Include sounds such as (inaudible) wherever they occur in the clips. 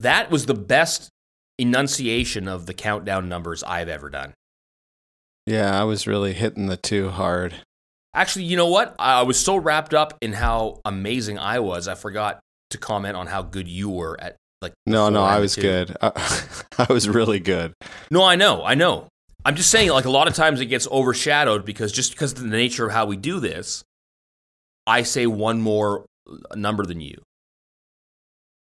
that was the best enunciation of the countdown numbers I've ever done. Yeah, I was really hitting the two hard. Actually, you know what? I was so wrapped up in how amazing I was, I forgot to comment on how good you were at like. No, no, I was two. good. I, (laughs) I was really good. No, I know, I know. I'm just saying, like a lot of times it gets overshadowed because just because of the nature of how we do this, I say one more number than you.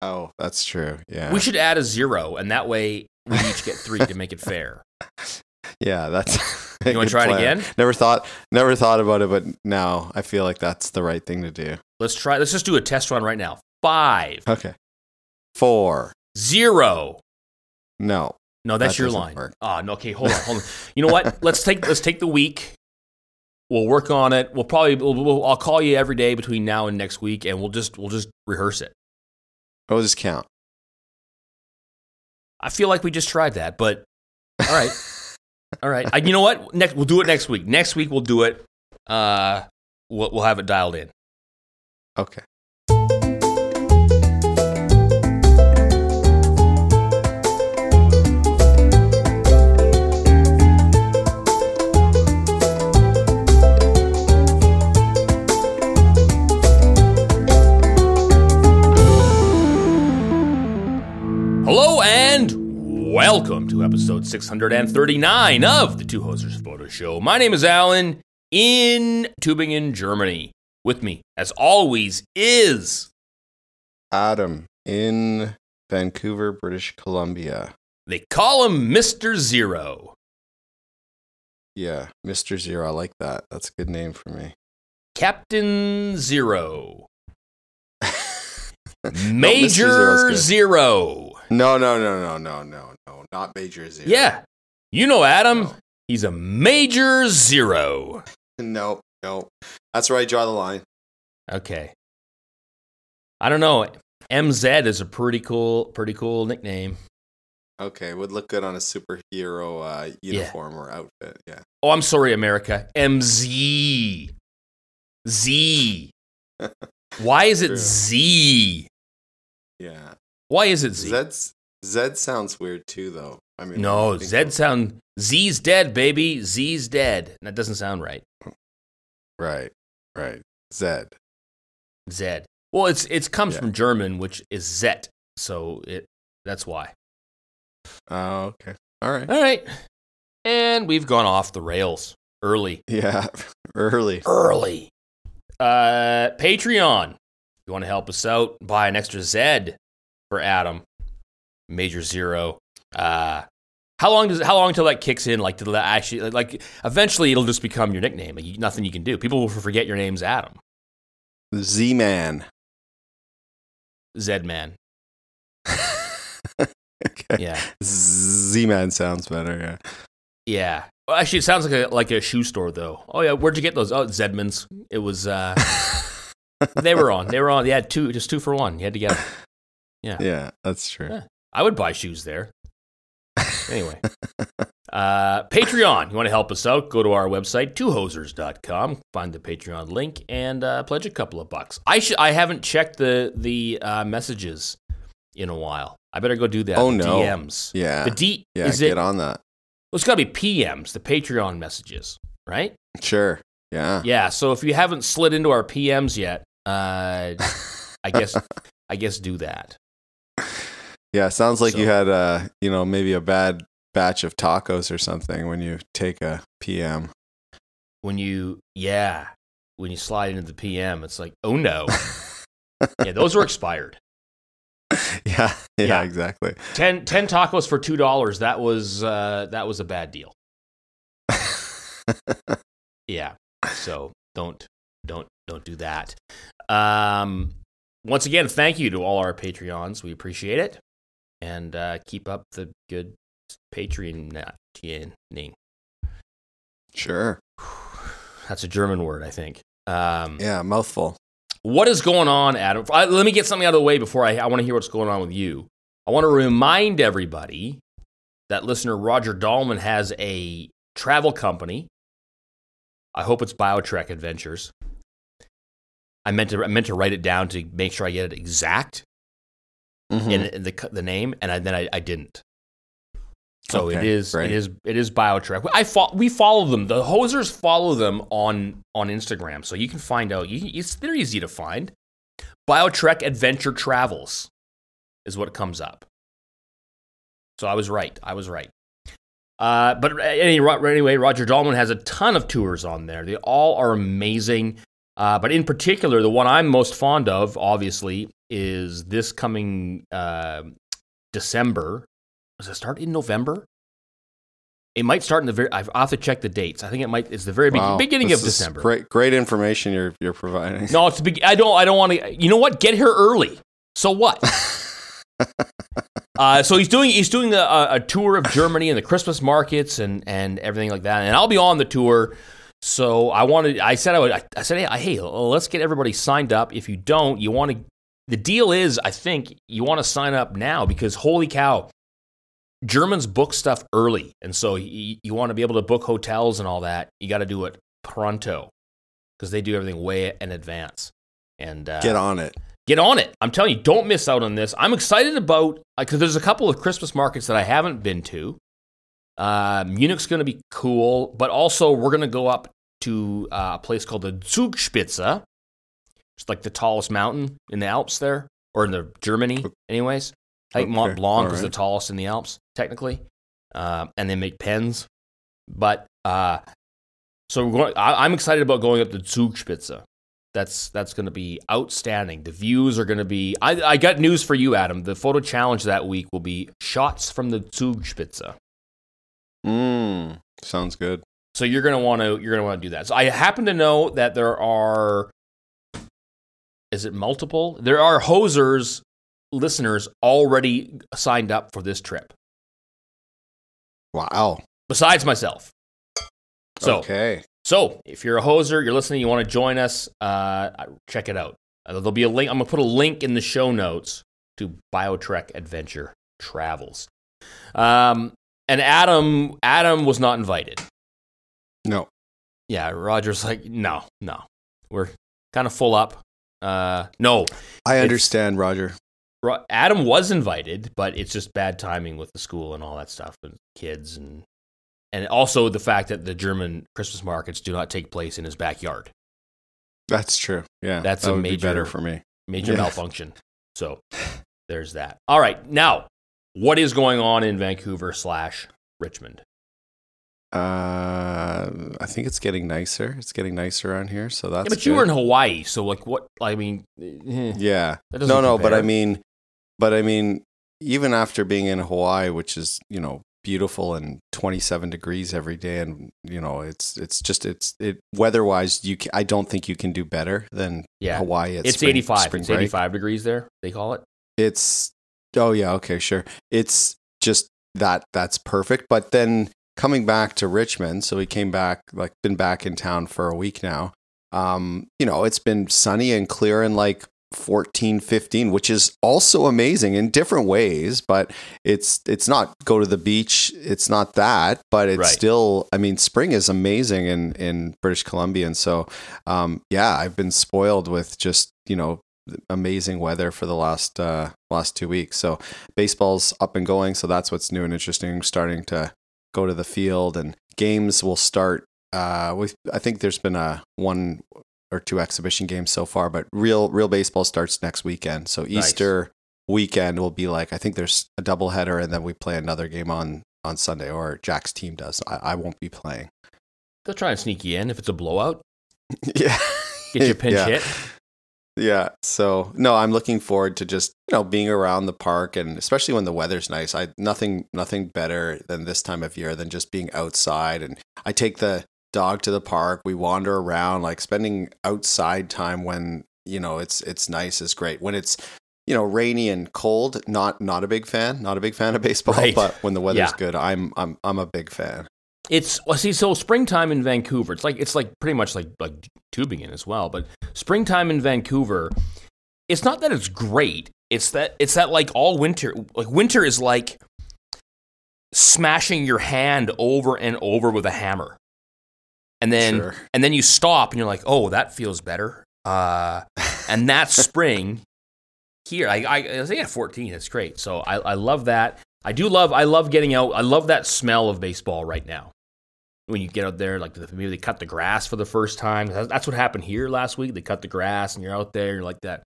Oh, that's true. Yeah. We should add a zero, and that way we each get three to make it (laughs) fair. yeah, that's. (laughs) You wanna good try it again? Never thought, never thought about it, but now I feel like that's the right thing to do. Let's try. Let's just do a test run right now. Five, Okay. Four. zero. No. No, that's That your line. Ah, no. Okay, hold on, hold on. (laughs) You know what? let's take let's take the week. We'll work on it. We'll probably we'll, we'll, I'll call you every day between now and next week, and we'll just we'll just rehearse it. I'll just count. I feel like we just tried that, but (laughs) all right, all right. I, you know what? Next we'll do it next week. Next week we'll do it. Uh, we'll we'll have it dialed in. Okay. Welcome to episode 639 of the Two Hosers Photo Show. My name is Allan in Tübingen, Germany. With me, as always, is Adam in Vancouver, British Columbia. they call him Mr. Zero, Yeah, Mr. Zero. I like that. That's a good name for me. Captain Zero, (laughs) Major good. Zero. No, no, no, no, no, no, no. Not Major Zero. Yeah, you know Adam. No. He's a Major Zero. No, no. That's where I draw the line. Okay. I don't know. MZ is a pretty cool, pretty cool nickname. Okay, would look good on a superhero uh, uniform or outfit. Yeah. Oh, I'm sorry, America. MZ. Z. (laughs) Why is it True. Z? Yeah. Why is it Z? Zed's, Zed sounds weird too, though. I mean, no, I think Z sound Z's dead, baby. Z's dead. That doesn't sound right. Right, right. Zed. Z. Well, it's it comes Yeah. from German, which is Zet. So it that's why. Oh, okay. All right. All right. And we've gone off the rails early. Yeah, (laughs) early. early. Uh, Patreon. You want to help us out? Buy an extra Z for Adam. Major zero. Uh, how long does how long until that kicks in? Like, to that actually, like, eventually it'll just become your nickname. Like, you, nothing you can do. People will forget your name's Adam. Z Man. Zed man. (laughs) okay. Yeah, Z Man sounds better. Yeah. yeah. Well, actually, it sounds like a like a shoe store though. Oh yeah, where'd you get those? Oh, Zedman's. It was. uh (laughs) They were on. They were on. They had two, just two for one. You had to get. 'em. (laughs) yeah, Yeah, that's true. Yeah. I would buy shoes there. Anyway, (laughs) uh, Patreon. You want to help us out? Go to our website, twohosers.com. Find the Patreon link and uh, pledge a couple of bucks. I should. I haven't checked the the uh, messages in a while. I better go do that. Oh, no. DMs. Yeah. The D. yeah, is get it? on that. Well, it's got to be PMs. The Patreon messages, right? Sure. Yeah. Yeah. So if you haven't slid into our PMs yet, uh, I guess (laughs) I guess do that. Yeah, sounds like you had a you know, maybe a bad batch of tacos or something when you take a PM. when you yeah when you slide into the pm it's like oh no (laughs) yeah those were expired yeah, yeah, Yeah. exactly. 10, 10 tacos for two dollars that was uh that was a bad deal yeah so don't don't don't do that um once again thank you to all our patreons we appreciate it and uh keep up the good patreoning sure. (sighs) that's a german word i think um Yeah, mouthful. What is going on, Adam? I, let me get something out of the way before I, I want to hear what's going on with you. I want to remind everybody that listener Roger Dahlman has a travel company. I hope it's BioTrek Adventures. I meant to I meant to write it down to make sure I get it exact. Mhm. in, in the the name, and I, then I, I didn't. So it Okay, is great. it is it is BioTrek. I fo- we follow them. The hosers follow them on on Instagram, so you can find out. You, it's they're easy to find. BioTrek Adventure Travels is what comes up. So I was right. I was right. Uh, but any, anyway, Roger Dahlman has a ton of tours on there. They all are amazing. Uh, but in particular, the one I'm most fond of, obviously, is this coming uh, December. Does it start in November? It might start in the very. I've- I'll have to check the dates. I think it might. It's the very be- beginning of December. Great, great information you're you're providing. No, it's beg- I don't. I don't want to. You know what? Get here early. So what? (laughs) Uh, so he's doing he's doing a, a tour of Germany and the Christmas markets and and everything like that. And I'll be on the tour. So I wanted. I said I would. I, said, hey, hey, let's get everybody signed up. If you don't, you want to. The deal is, I think you want to sign up now because holy cow, Germans book stuff early, and so you, you want to be able to book hotels and all that. You got to do it pronto because they do everything way in advance. And uh, Get on it. get on it. I'm telling you, don't miss out on this. I'm excited about because there's a couple of Christmas markets that I haven't been to. Uh, Munich's going to be cool, but also we're going to go up to uh, a place called the Zugspitze. It's like the tallest mountain in the Alps there, or in the Germany, anyways. I think Mont Blanc all is the tallest in the Alps, technically, uh, and they make pens. But uh, so we're going, I, I'm excited about going up the Zugspitze. That's that's going to be outstanding. The views are going to be. I, I got news for you, Adam. The photo challenge that week will be shots from the Zugspitze. Mm, sounds good. So you're going to want to you're to want to do that. So I happen to know that there are. Is it multiple? There are hosers listeners already signed up for this trip. Wow. Besides myself. So okay. So, if you're a hoser, you're listening, you want to join us, uh, check it out. Uh, there'll be a link. I'm gonna put a link in the show notes to BioTrek Adventure Travels. Um, and Adam, Adam was not invited. No. Yeah, Roger's like, no, no, we're kind of full up. Uh, no, I understand, Roger. Ro- Adam was invited, but it's just bad timing with the school and all that stuff and kids and and also the fact that the German Christmas markets do not take place in his backyard. That's true. Yeah. That's that a would be major- better for me. major Yeah. malfunction. So there's that. All right, now what is going on in Vancouver slash Richmond? Uh, I think it's getting nicer. It's getting nicer around here, so that's. yeah, but you good. were in Hawaii, so like what? I mean, eh, Yeah. that doesn't No, no, but I mean, but I mean, even after being in Hawaii, which is you know beautiful and 27 degrees every day, and you know it's it's just it's it weather wise, you ca I don't think you can do better than yeah, Hawaii. It's spring, 85. Spring It's break. 85 degrees there. They call it. It's oh yeah, okay, sure. It's just that that's perfect. But then coming back to Richmond, so we came back like been back in town for a week now. Um, you know, it's been sunny and clear and like 14 15 which is also amazing in different ways but it's it's not go to the beach it's not that but it's Right. still i mean spring is amazing in in british columbia and so um yeah i've been spoiled with just you know amazing weather for the last uh last two weeks so baseball's up and going so that's what's new and interesting starting to go to the field and games will start uh with i think there's been a one or two exhibition games so far but real real baseball starts next weekend so Nice. easter weekend will be like i think there's a doubleheader and then we play another game on on sunday or jack's team does i, I won't be playing They'll try and sneak you in if it's a blowout. (laughs) yeah Get your pinch (laughs) Yeah. hit. Yeah. So no, I'm looking forward to just you know being around the park and especially when the weather's nice. I nothing nothing better than this time of year than just being outside and I take the dog to the park. We wander around like spending outside time when you know it's it's nice is great. When it's you know rainy and cold, not not a big fan. Not a big fan of baseball. Right. But when the weather's Yeah. good, I'm I'm I'm a big fan. It's well, see, so springtime in Vancouver. It's like it's like pretty much like like Tübingen as well. But springtime in Vancouver, it's not that it's great. It's that it's that like all winter. Like winter is like smashing your hand over and over with a hammer, and then Sure. and then you stop and you're like, oh, that feels better. Uh, and that's (laughs) spring. here. I, I, I think at 14, it's great. So I, I love that. I do love I love getting out. I love that smell of baseball right now. When you get out there, like maybe they cut the grass for the first time. That's what happened here last week. They cut the grass, and you're out there, you're like that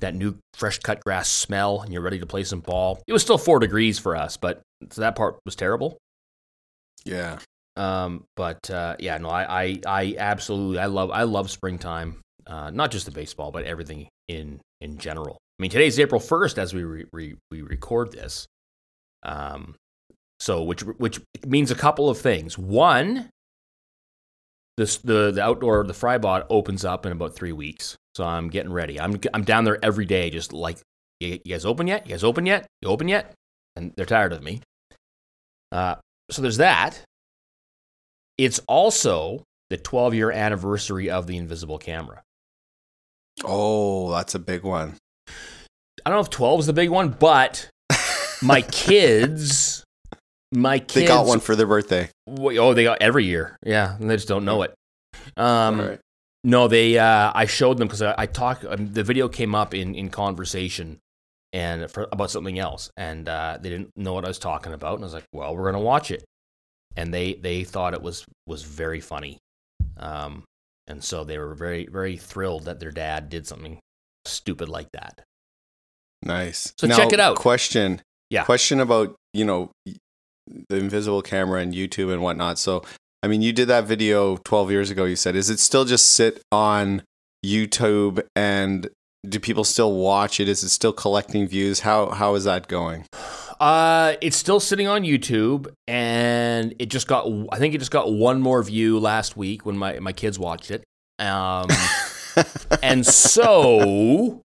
that new fresh cut grass smell, and you're ready to play some ball. It was still four degrees for us, but so that part was terrible. Yeah. Um, but uh, yeah, no, I, I, I absolutely, I love, I love springtime. Uh, not just the baseball, but everything in in general. I mean, today's April first as we re, re, we record this. Um, so which which means a couple of things. One, this the the outdoor the Freibad opens up in about three weeks, so I'm getting ready. I'm I'm down there every day, just like you, you guys open yet? You guys open yet? You open yet? And they're tired of me. Uh, so there's that. It's also the 12 year anniversary of the invisible camera. Oh, that's a big one. I don't know if 12 is the big one, but my kids, my kids, they got one for their birthday. Oh, they got every year. Yeah, and they just don't know it. Um, right. No, they. Uh, I showed them because I, I talked. Um, the video came up in in conversation and for, about something else, and uh, they didn't know what I was talking about. And I was like, "Well, we're gonna watch it," and they they thought it was was very funny. Um, and so they were very, very thrilled that their dad did something stupid like that. Nice. So now, check it out. Question. Yeah. Question about, you know, the invisible camera and YouTube and whatnot. So, I mean, you did that video 12 years ago, you said. Is it still just sit on YouTube and do people still watch it? Is it still collecting views? How how is that going? Uh, it's still sitting on YouTube, and it just got. I think it just got one more view last week when my my kids watched it. Um, (laughs) and so,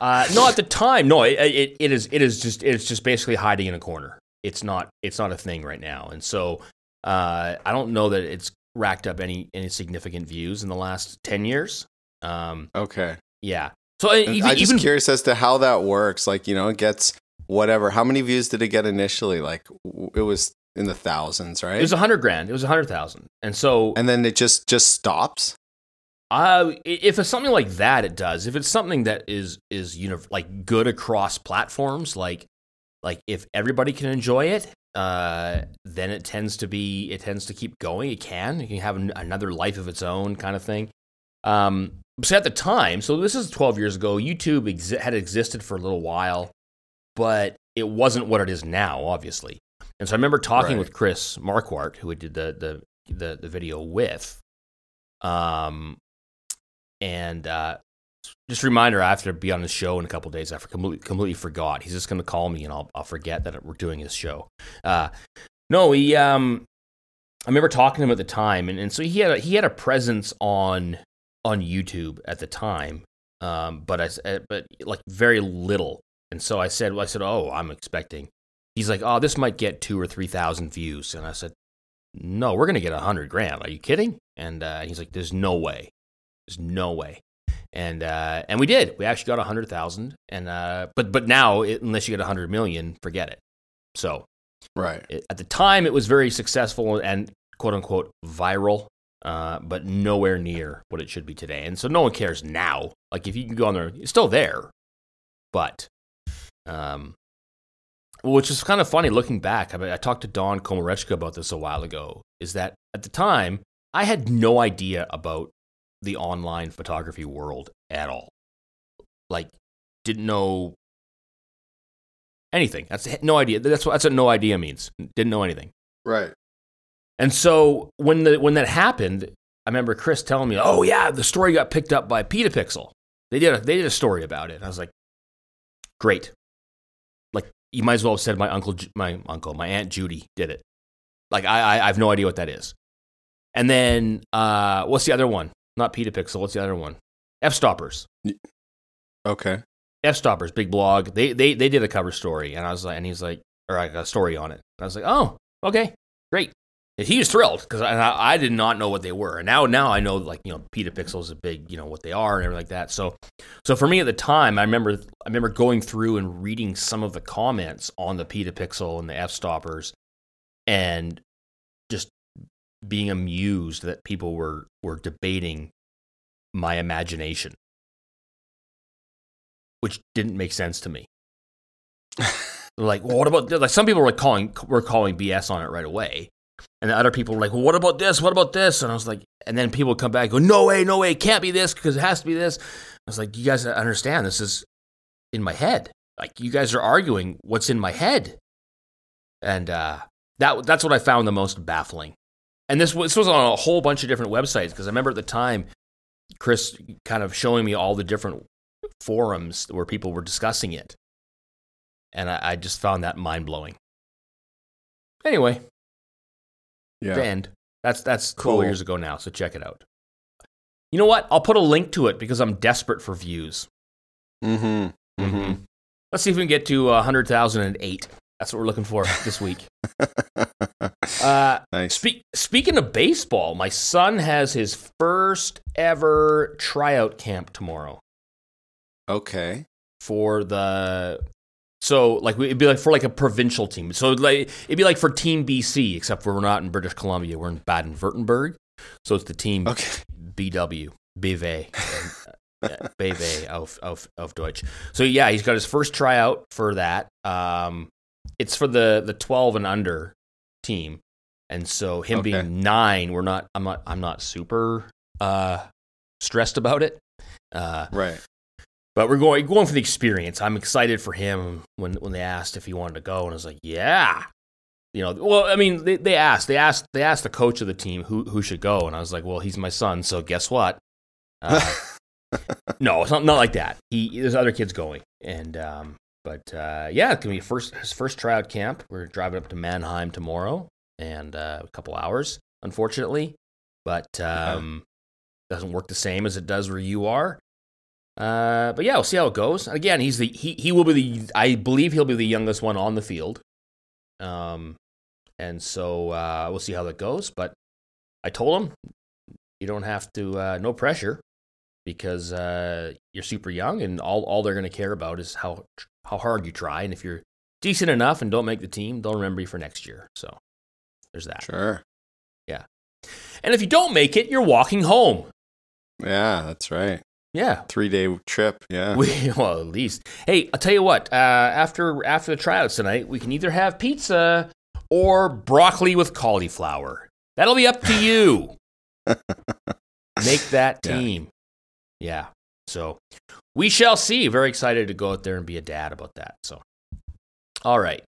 uh, no, at the time, no, it, it, it is it is just it's just basically hiding in a corner. It's not it's not a thing right now, and so uh, I don't know that it's racked up any any significant views in the last ten years. Um, okay, yeah. So uh, even, I'm just even, curious as to how that works. Like, you know, it gets whatever. How many views did it get initially? Like it was in the thousands, right? It was a hundred grand. It was a hundred thousand, and so and then it just just stops. Uh, if it's something like that, it does. If it's something that is is you know like good across platforms, like like if everybody can enjoy it, uh, then it tends to be it tends to keep going. It can it can have an, another life of its own kind of thing. Um, so at the time, so this is 12 years ago. YouTube exi- had existed for a little while but it wasn't what it is now, obviously. And so I remember talking right. with Chris Marquardt, who we did the, the the the, video with. Um, and uh, just a reminder, I have to be on the show in a couple days. I completely, completely forgot. He's just going to call me, and I'll I'll forget that we're doing his show. Uh, no, he. Um, I remember talking to him at the time, and, and so he had a, he had a presence on on YouTube at the time, um, but I but like very little. And so I said, well, I said, oh, I'm expecting. He's like, oh, this might get two or three thousand views. And I said, no, we're gonna get a hundred grand. Are you kidding? And uh, he's like, there's no way. There's no way. And uh, and we did. We actually got a hundred thousand. And uh, but but now, it, unless you get a hundred million, forget it. So right it, at the time, it was very successful and quote unquote viral. Uh, but nowhere near what it should be today. And so no one cares now. Like if you can go on there, it's still there, but um, which is kind of funny looking back. I, mean, I talked to Don Komarechka about this a while ago. Is that at the time I had no idea about the online photography world at all. Like, didn't know anything. That's no idea. That's what that's what no idea means. Didn't know anything. Right. And so when the when that happened, I remember Chris telling me, "Oh yeah, the story got picked up by Petapixel. They did a, they did a story about it." And I was like, "Great Like you might as well have said my uncle, my uncle, my aunt Judy did it. Like I, I, I have no idea what that is. And then uh, what's the other one? Not Petapixel. What's the other one? F Stoppers. Okay. F Stoppers, big blog. They, they, they did a cover story, and I was like, and he's like, or like a story on it. And I was like, oh, okay, great he was thrilled because I, I, did not know what they were, and now now I know like you know Petapixel is a big you know what they are and everything like that. So so for me at the time, I remember I remember going through and reading some of the comments on the Petapixel and the f stoppers, and being amused that people were were debating my imagination. which didn't make sense to me. (laughs) like, well, what about like some people were like calling were calling BS on it right away, and the other people were like, well, what about this? What about this? And I was like, and then people would come back and go, no way, no way, it can't be this because it has to be this. I was like, you guys understand this is in my head. Like you guys are arguing what's in my head, and uh, that that's what I found the most baffling. And this was, this was on a whole bunch of different websites because I remember at the time Chris kind of showing me all the different forums where people were discussing it. And I, I just found that mind blowing. Anyway, Yeah. the end. That's that's 12 Cool. years ago now, so check it out. You know what? I'll put a link to it because I'm desperate for views. Mm-hmm. Mm-hmm. Let's see if we can get to uh, 100,008. That's what we're looking for this week. (laughs) Uh, nice. Speak, speaking of baseball, my son has his first ever tryout camp tomorrow okay. for the. So like it'd be like for like a provincial team. So like it'd be like for Team BC, except for we're not in British Columbia. We're in Baden-Württemberg. So it's the team Okay. BW, BV, uh, (laughs) BV auf, auf, auf Deutsch. So yeah, he's got his first tryout for that. Um, it's for the the 12 and under team, and so him Okay. being nine, we're not. I'm not. I'm not super uh, stressed about it. Uh, Right. but we're going going for the experience. I'm excited for him when when they asked if he wanted to go, and I was like, yeah. You know, well, I mean, they, they asked, they asked, they asked the coach of the team who who should go, and I was like, well, he's my son, so guess what? Uh, (laughs) no, it's not not like that. He there's other kids going, and um, but uh, yeah, it's gonna be first his first tryout camp. We're driving up to Mannheim tomorrow, and uh, a couple hours, unfortunately, but um, doesn't work the same as it does where you are. Uh, but yeah, we'll see how it goes. Again, he's the he he will be the I believe he'll be the youngest one on the field. Um, and so uh, we'll see how that goes. But I told him you don't have to uh, no pressure because uh, you're super young and all all they're going to care about is how how hard you try and if you're decent enough and don't make the team, they'll remember you for next year. So there's that. Sure. Yeah. And if you don't make it, you're walking home. Yeah, that's right. Yeah. Three day trip. Yeah. We, (laughs) well, at least. Hey, I'll tell you what. Uh, after after the tryouts tonight, we can either have pizza or broccoli with cauliflower. That'll be up to (laughs) you. (laughs) Make that Yeah. team. Yeah. So we shall see. Very excited to go out there and be a dad about that. So, all right.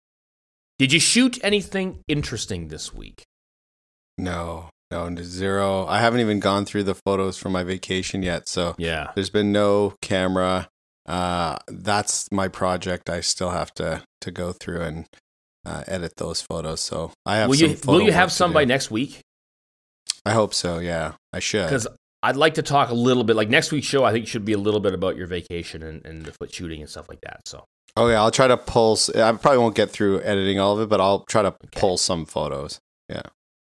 Did you shoot anything interesting this week? no, no, zero. I haven't even gone through the photos from my vacation yet. So Yeah. there's been no camera. Uh, that's my project. I still have to to go through and uh, edit those photos. So I have. Will some you will you have some by next week? I hope so. Yeah, I should. Because I'd like to talk a little bit. Like next week's show, I think should be a little bit about your vacation and, and the foot shooting and stuff like that. So Oh yeah, I'll try to pull. I probably won't get through editing all of it, but I'll try to Okay. pull some photos. Yeah.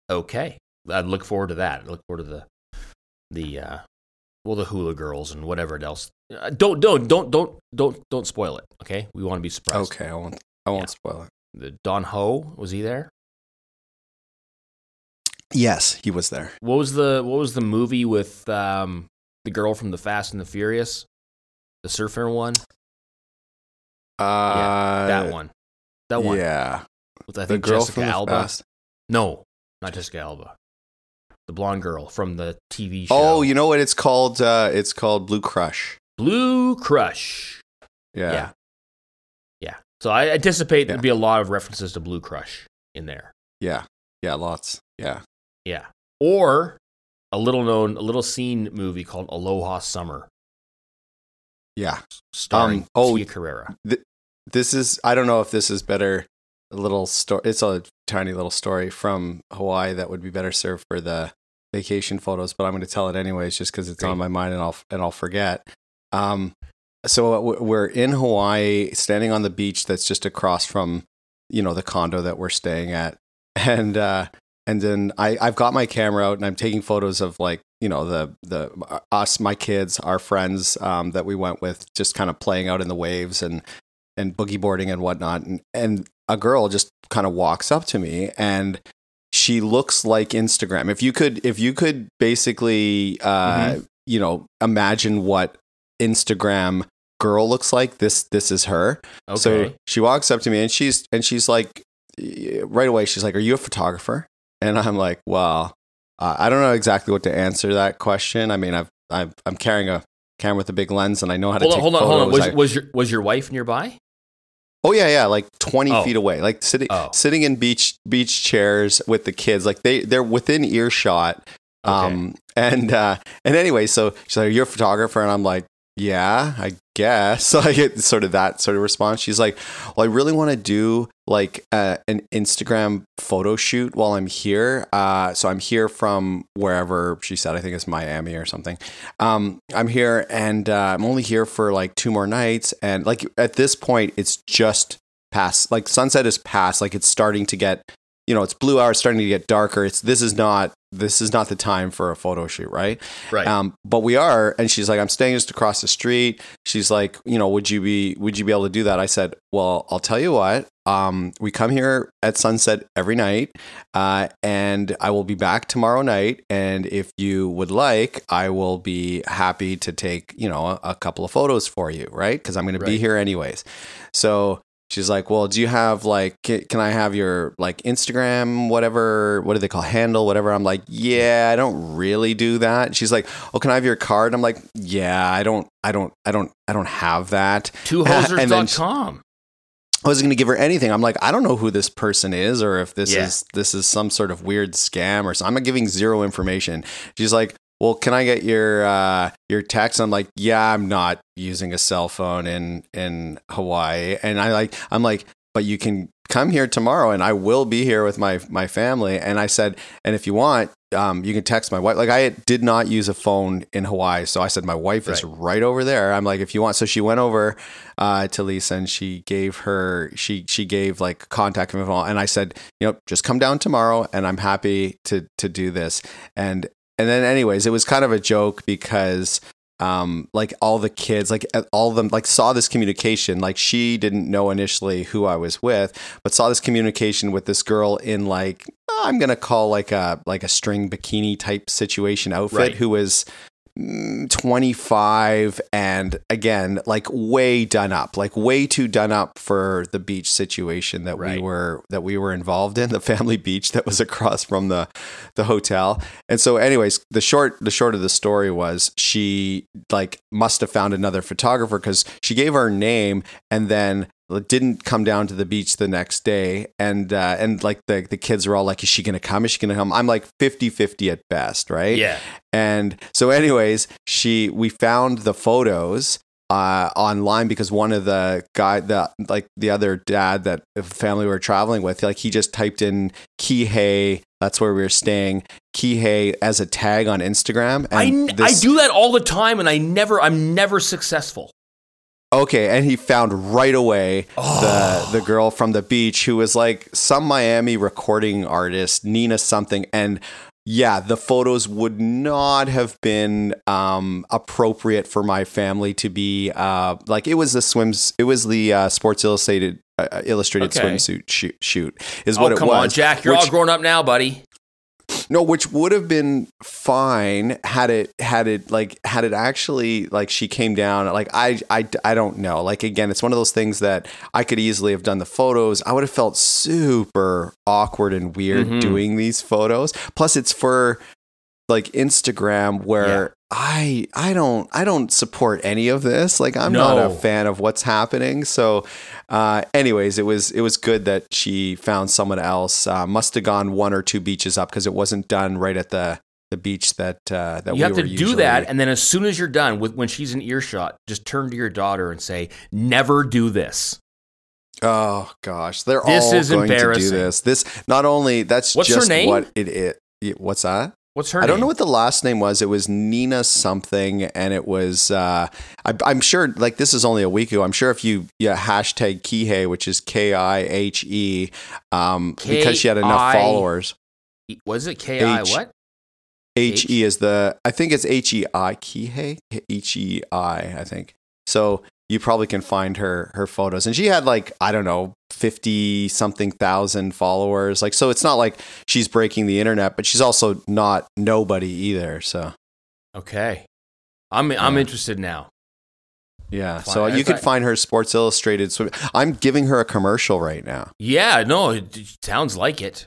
Okay, I'd look forward to that. I look forward to the the uh, well the hula girls and whatever else. Uh, don't don't don't don't don't don't spoil it. Okay, we want to be surprised. Okay, I won't. I won't Yeah. spoil it. The Don Ho was he there? Yes, he was there. What was the what was the movie with um, the girl from the Fast and the Furious, the surfer one? Uh, that one. That one. Yeah, With I the think girl Jessica from the Alba. No, not Jessica Alba. The blonde girl from the TV show. Oh, you know what it's called? Uh, it's called Blue Crush. Blue Crush. Yeah. Yeah. Yeah. So I anticipate Yeah. there'd be a lot of references to Blue Crush in there. yeah, yeah, lots. Yeah, Yeah. Or a little known, a little seen movie called Aloha Summer, yeah. starring Um, oh, Tia Carrere. This is. I don't know if this is better. A little story. It's a tiny little story from Hawaii that would be better served for the vacation photos, but I'm going to tell it anyways, just because it's Great. on my mind and I'll and I'll forget. Um, so we're in Hawaii, standing on the beach that's just across from, you know, the condo that we're staying at, (laughs) and uh, and then I I've got my camera out and I'm taking photos of like you know the the us my kids our friends um, that we went with just kind of playing out in the waves and and boogie boarding and whatnot and and a girl just kind of walks up to me and she looks like Instagram. If you could, if you could basically, uh, you know, imagine what Instagram girl looks like, this this is her. Okay. So she walks up to me and she's and she's like, right away, she's like, "Are you a photographer?" And I'm like, "Well, uh, I don't know exactly what to answer that question. I mean, I've, I've I'm carrying a camera with a big lens, and I know how to hold on, take hold on, hold on. Was, I- was your was your wife nearby? Oh yeah, yeah, like 20 Oh. feet away, like sitting Oh. sitting in beach beach chairs with the kids. Like they they're within earshot. Okay. Um and uh and anyway, so she's like, "You're a photographer," and I'm like, "Yeah, I guess." So I get sort of that sort of response. She's like, "Well, I really want to do like uh, an Instagram photo shoot while I'm here. Uh, so I'm here from wherever she said. I think it's Miami or something. Um, I'm here, and uh, I'm only here for like two more nights. And like at this point, it's just past. Like sunset is past. Like it's starting to get." You know, it's blue hour, it's starting to get darker. It's this is not this is not the time for a photo shoot, right? right. Um, but we are, and she's like, I'm staying just across the street. She's like, you know, would you be would you be able to do that? I said, well, I'll tell you what. Um, we come here at sunset every night, uh, and I will be back tomorrow night. And if you would like, I will be happy to take you know a, a couple of photos for you, right? Because I'm going to be here anyways. So she's like, well, do you have like, can I have your like Instagram, whatever, what do they call handle, whatever? I'm like, yeah, I don't really do that. She's like, oh, can I have your card? I'm like, yeah, I don't, I don't, I don't, I don't have that. (laughs) and then she- Twohosers.com. I wasn't going to give her anything. I'm like, I don't know who this person is, or if this Yeah. is this is some sort of weird scam or something. I'm giving zero information. She's like, well, can I get your uh, your text? I'm like, yeah, I'm not using a cell phone in in Hawaii, and I like, I'm like, but you can come here tomorrow, and I will be here with my my family. And I said, and if you want, um, you can text my wife. Like, I did not use a phone in Hawaii, so I said my wife is Right. right over there. I'm like, if you want, so she went over uh, to Lisa and she gave her she she gave like contact info and I said you know just come down tomorrow and I'm happy to to do this and and then anyways it was kind of a joke because um like all the kids like all of them like saw this communication like she didn't know initially who I was with but saw this communication with this girl in like I'm gonna call like a like a string bikini type situation outfit Right. who was 25 and again like way done up like way too done up for the beach situation that Right. we were that we were involved in the family (laughs) beach that was across from the the hotel and so anyways the short the short of the story was she like must have found another photographer because she gave her name and then didn't come down to the beach the next day and uh, and like the the kids were all like is she gonna come is she gonna come i'm like 50 50 at best right Yeah. and so, anyways, she we found the photos uh, online because one of the guy that like the other dad that the family we were traveling with, like he just typed in Kihei. That's where we were staying. Kihei as a tag on Instagram. I, And I this- do that all the time, and I never, I'm never successful. Okay, and he found right away Oh. the the girl from the beach who was like some Miami recording artist, Nina something, and yeah, the photos would not have been um, appropriate for my family to be uh, like it was the swims, it was the uh, Sports Illustrated uh, illustrated Okay. swimsuit shoot, shoot is Oh, what it come was. on, Jack. You're which- all grown up now, buddy. No, which would have been fine had it had it like had it actually like she came down like I I I don't know. Like again, it's one of those things that I could easily have done the photos. I would have felt super awkward and weird Mhm. doing these photos. Plus it's for like Instagram where I I don't I don't support any of this. Like I'm not a fan of what's happening. So uh anyways, it was it was good that she found someone else. Uh, must have gone one or two beaches up because it wasn't done right at the the beach that uh that You we have to do that, and then as soon as you're done with when she's in earshot, just turn to your daughter and say, "Never do this." Oh gosh, they're This all is going to do this. This not only that's What's her just name? what it is. What's that? What's her I don't know what the last name was. It was Nina something, and it was. Uh, I, I'm sure. Like this is only a week ago. I'm sure if you yeah hashtag Kihei, which is K I H E, um, because she had enough K-I- followers. Was it K I H- what? H E is the. I think it's H E I Kihei. H E I. I think so. You probably can find her her photos, and she had like I don't know fifty something thousand followers. Like so, it's not like she's breaking the internet, but she's also not nobody either. So. Okay, I'm I'm Yeah. interested now. Yeah. Fine. So In you could fact- find her Sports Illustrated swim. I'm giving her a commercial right now. Yeah, no, it sounds like it.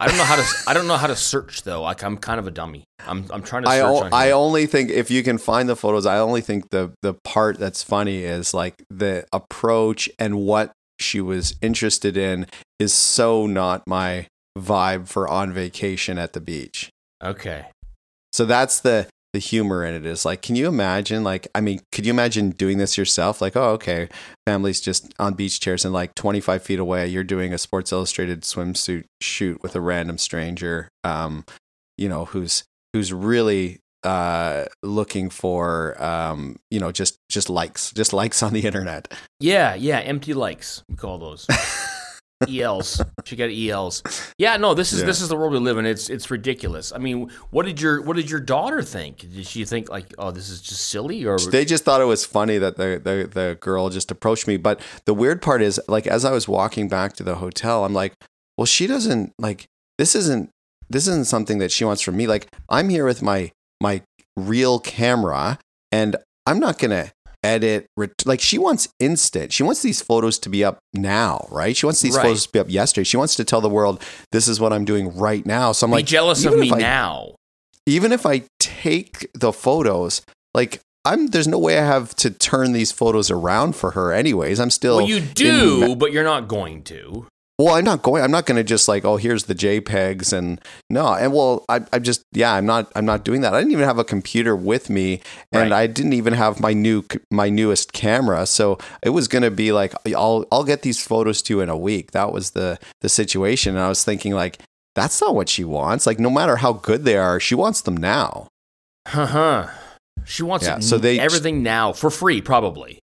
I don't know how to. I don't know how to search though. Like I'm kind of a dummy. I'm. I'm trying to I, search. o- on I only think if you can find the photos, I only think the the part that's funny is like the approach and what she was interested in is so not my vibe for on vacation at the beach. okay. So that's the the humor in it is like, can you imagine? Like, I mean, could you imagine doing this yourself? Like, oh, okay, family's just on beach chairs and like 25 feet away, you're doing a Sports Illustrated swimsuit shoot with a random stranger, um, you know, who's who's really uh looking for um you know just just likes just likes on the (laughs) internet Yeah, yeah. Empty likes. We call those (laughs) ELs. She got ELs. Yeah, no. This is Yeah. this is the world we live in. It's it's ridiculous. I mean, what did your what did your daughter think? Did she think like, oh, this is just silly, or they just thought it was funny that the, the the girl just approached me but the weird part is like as i was walking back to the hotel i'm like well she doesn't like this isn't this isn't something that she wants from me like i'm here with my my real camera and i'm not gonna edit ret- like she wants instant she wants these photos to be up now right she wants these Right. photos to be up yesterday she wants to tell the world this is what i'm doing right now so i'm be like jealous of me I- now? even if I take the photos, like I'm there's no way I have to turn these photos around for her anyways. I'm still Well, you do, ma- but you're not going to. Well, I'm not going I'm not gonna just like, oh here's the JPEGs and no and well I I'm just yeah, I'm not I'm not doing that. I didn't even have a computer with me and Right. I didn't even have my new my newest camera. So it was gonna be like I'll I'll get these photos to you in a week. That was the the situation. And I was thinking like that's not what she wants. Like no matter how good they are, she wants them now. Uh huh. She wants Yeah, so they- everything now for free, probably.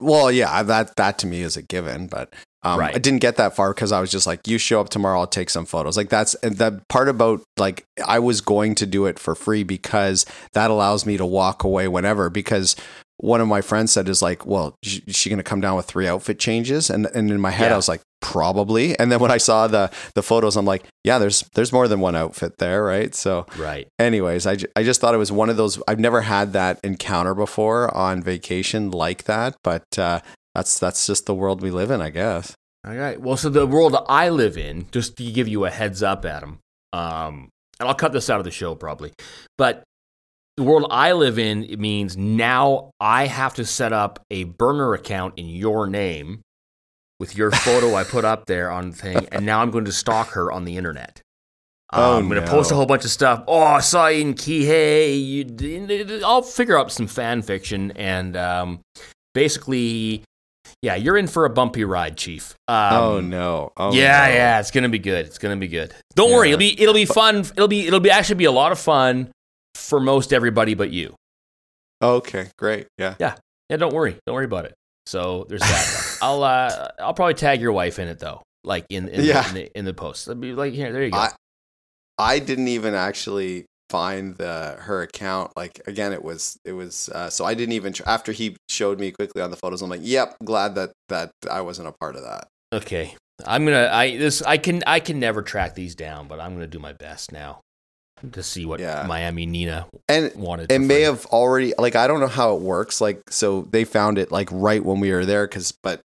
Well, yeah, that that to me is a given, but um, Right. I didn't get that far because I was just like, "You show up tomorrow, I'll take some photos." Like that's the part about like I was going to do it for free because that allows me to walk away whenever. Because one of my friends said is like, "Well, is she going to come down with three outfit changes?" And and in my head, Yeah. I was like, "Probably." And then when I saw the the photos, I'm like, "Yeah, there's there's more than one outfit there, right?" So Right. anyways, I, I just thought it was one of those. I've never had that encounter before on vacation like that, but uh, that's that's just the world we live in, I guess. All right. Well, so the world I live in, just to give you a heads up, Adam, um, and I'll cut this out of the show probably, but the world I live in it means now I have to set up a burner account in your name with your photo I put up there on thing, and now I'm going to stalk her on the internet. Um, (laughs) Oh, I'm going to no. post a whole bunch of stuff. Oh, I saw you in Kihei. I'll figure out some fan fiction and um, basically, yeah, you're in for a bumpy ride, Chief. Um, oh no! Oh yeah, no. yeah, it's gonna be good. It's gonna be good. Don't worry, it'll be it'll be fun. It'll be it'll be actually be a lot of fun for most everybody but you. Okay, great. Yeah. Yeah, Yeah, don't worry, don't worry about it. So there's that. (laughs) I'll uh I'll probably tag your wife in it though, like in in, Yeah. in, the, in the post. I'll be like here, there you go. I I didn't even actually find the her account. Like again, it was it was. Uh, so I didn't even tr- after he showed me quickly on the photos. I'm like, yep, glad that that I wasn't a part of that. okay, I'm gonna I this I can I can never track these down, but I'm gonna do my best now to see what Yeah. Miami Nina And wanted. it may have already like i don't know how it works like so they found it like right when we were there because but